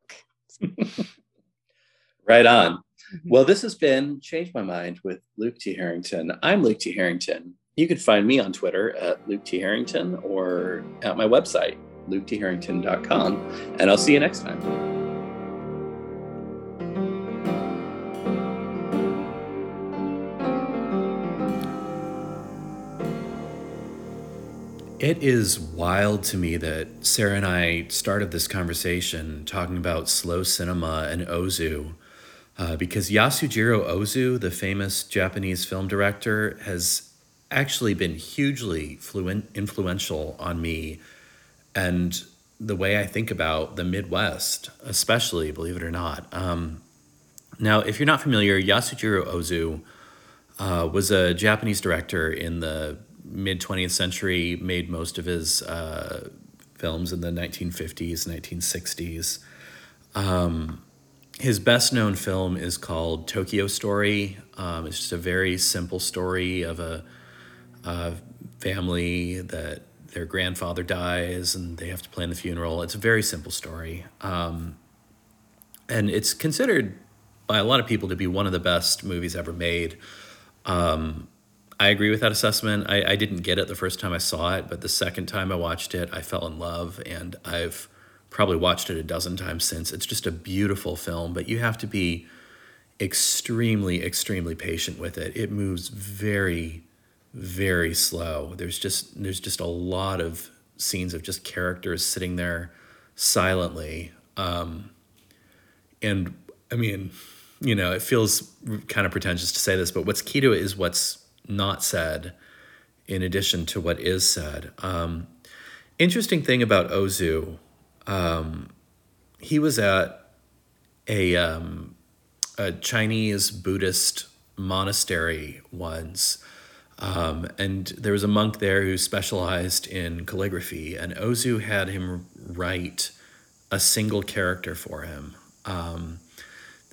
[SPEAKER 1] [LAUGHS]
[SPEAKER 2] right on. Mm-hmm. Well, this has been Change My Mind with Luke T. Harrington. I'm Luke T. Harrington.
[SPEAKER 3] you can find me on Twitter at Luke T. Harrington or at my website, luketharrington.com. And I'll see you next time.
[SPEAKER 2] It is wild to me that Sarah and I started this conversation talking about slow cinema and Ozu, uh, because Yasujiro Ozu, the famous Japanese film director, has actually been hugely fluent, influential on me and the way I think about the Midwest, especially, believe it or not. Um, now, if you're not familiar, Yasujiro Ozu uh, was a Japanese director in the mid 20th century, made most of his uh, films in the 1950s, 1960s. Um, his best known film is called Tokyo Story. Um, it's just a very simple story of a, a family that their grandfather dies and they have to plan the funeral. It's a very simple story. Um, and it's considered by a lot of people to be one of the best movies ever made. Um, I agree with that assessment. I, I didn't get it the first time I saw it, but the second time I watched it, I fell in love, and I've probably watched it a dozen times since. It's just a beautiful film, but you have to be extremely, extremely patient with it. It moves very, very slow. There's just there's just a lot of scenes of just characters sitting there silently. Um, and I mean, you know, it feels kind of pretentious to say this, but what's key to it is what's not said in addition to what is said. Um, interesting thing about Ozu, um, he was at a, um, a Chinese Buddhist monastery once. Um, and there was a monk there who specialized in calligraphy, and Ozu had him write a single character for him. Um,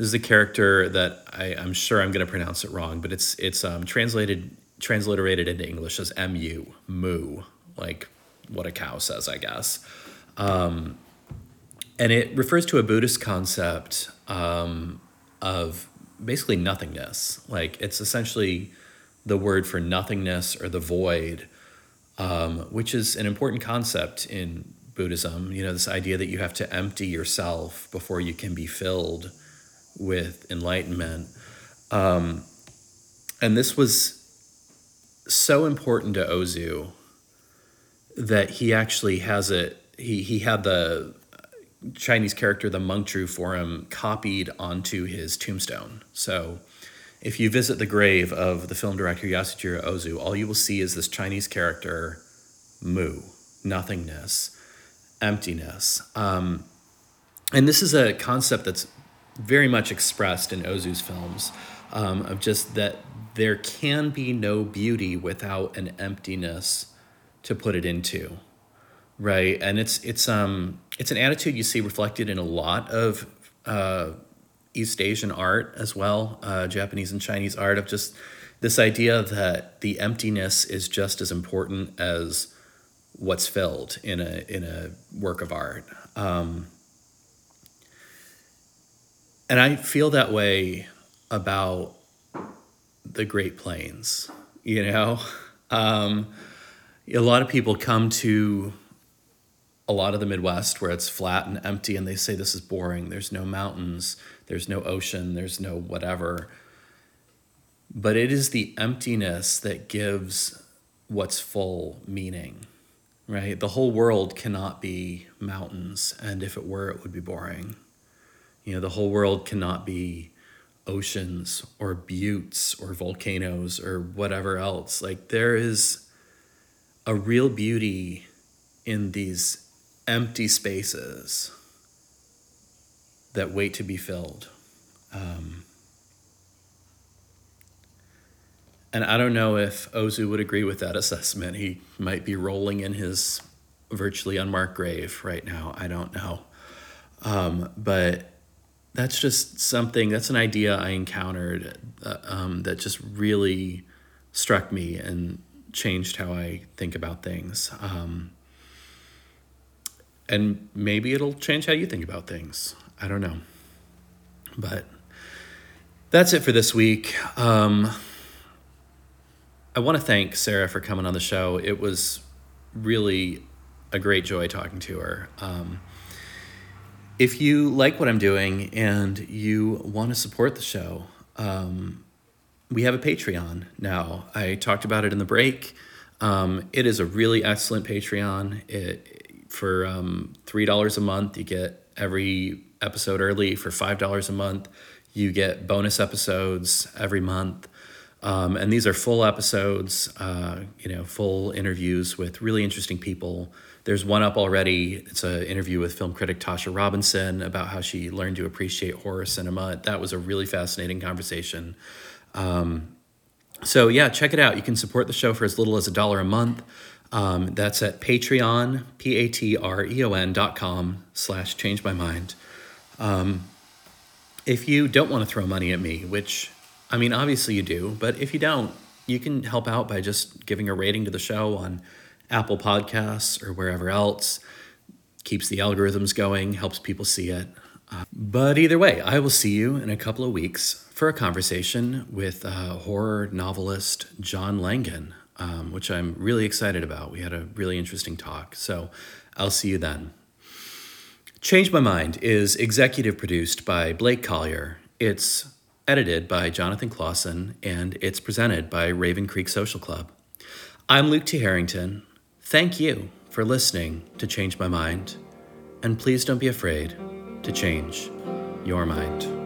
[SPEAKER 2] this is a character that I, I'm sure I'm going to pronounce it wrong, but it's it's um, translated transliterated into English as mu moo, like what a cow says, I guess. Um, and it refers to a Buddhist concept um, of basically nothingness. Like it's essentially the word for nothingness or the void, um, which is an important concept in Buddhism. You know, this idea that you have to empty yourself before you can be filled with enlightenment. Um, and this was so important to Ozu that he actually has it. He he had the Chinese character, the monk drew for him, copied onto his tombstone. So, if you visit the grave of the film director Yasujiro Ozu, all you will see is this Chinese character, Mu, nothingness, emptiness. Um, and this is a concept that's very much expressed in Ozu's films um, of just that there can be no beauty without an emptiness to put it into right? And it's it's um it's an attitude you see reflected in a lot of uh, east asian art as well uh, japanese and chinese art of just this idea that the emptiness is just as important as what's filled in a in a work of art. Um, and I feel that way about the Great Plains. You know, um, a lot of people come to a lot of the Midwest where it's flat and empty, and they say this is boring. There's no mountains, there's no ocean, there's no whatever. But it is the emptiness that gives what's full meaning, right? The whole world cannot be mountains, and if it were, it would be boring. You know, the whole world cannot be oceans or buttes or volcanoes or whatever else. Like there is a real beauty in these empty spaces that wait to be filled. Um, and I don't know if Ozu would agree with that assessment. He might be rolling in his virtually unmarked grave right now. I don't know. Um, but that's just something that's an idea i encountered uh, um, that just really struck me and changed how i think about things um, and maybe it'll change how you think about things i don't know but that's it for this week um, i want to thank Sarah for coming on the show. It was really a great joy talking to her. Um, if you like what I'm doing and you want to support the show, um, we have a Patreon now. I talked about it in the break. Um, it is a really excellent Patreon. It, for um, $3 a month, you get every episode early. For $5 a month, you get bonus episodes every month. Um, and these are full episodes, uh, you know, full interviews with really interesting people. There's one up already. It's an interview with film critic Tasha Robinson about how she learned to appreciate horror cinema. That was a really fascinating conversation. Um, so yeah, check it out. You can support the show for as little as a dollar a month. Um, that's at Patreon, P-A-T-R-E-O-N dot com slash change my mind. Um, if you don't want to throw money at me, which I mean, obviously you do, but if you don't, you can help out by just giving a rating to the show on Apple Podcasts or wherever else. Keeps the algorithms going, helps people see it. Uh, but either way, I will see you in a couple of weeks for a conversation with uh, horror novelist John Langan, um, which I'm really excited about. We had a really interesting talk. So I'll see you then. Change My Mind is executive produced by Blake Collier. It's edited by Jonathan Clausen, and it's presented by Raven Creek Social Club. I'm Luke T. Harrington. Thank you for listening to Change My Mind, and please don't be afraid to change your mind.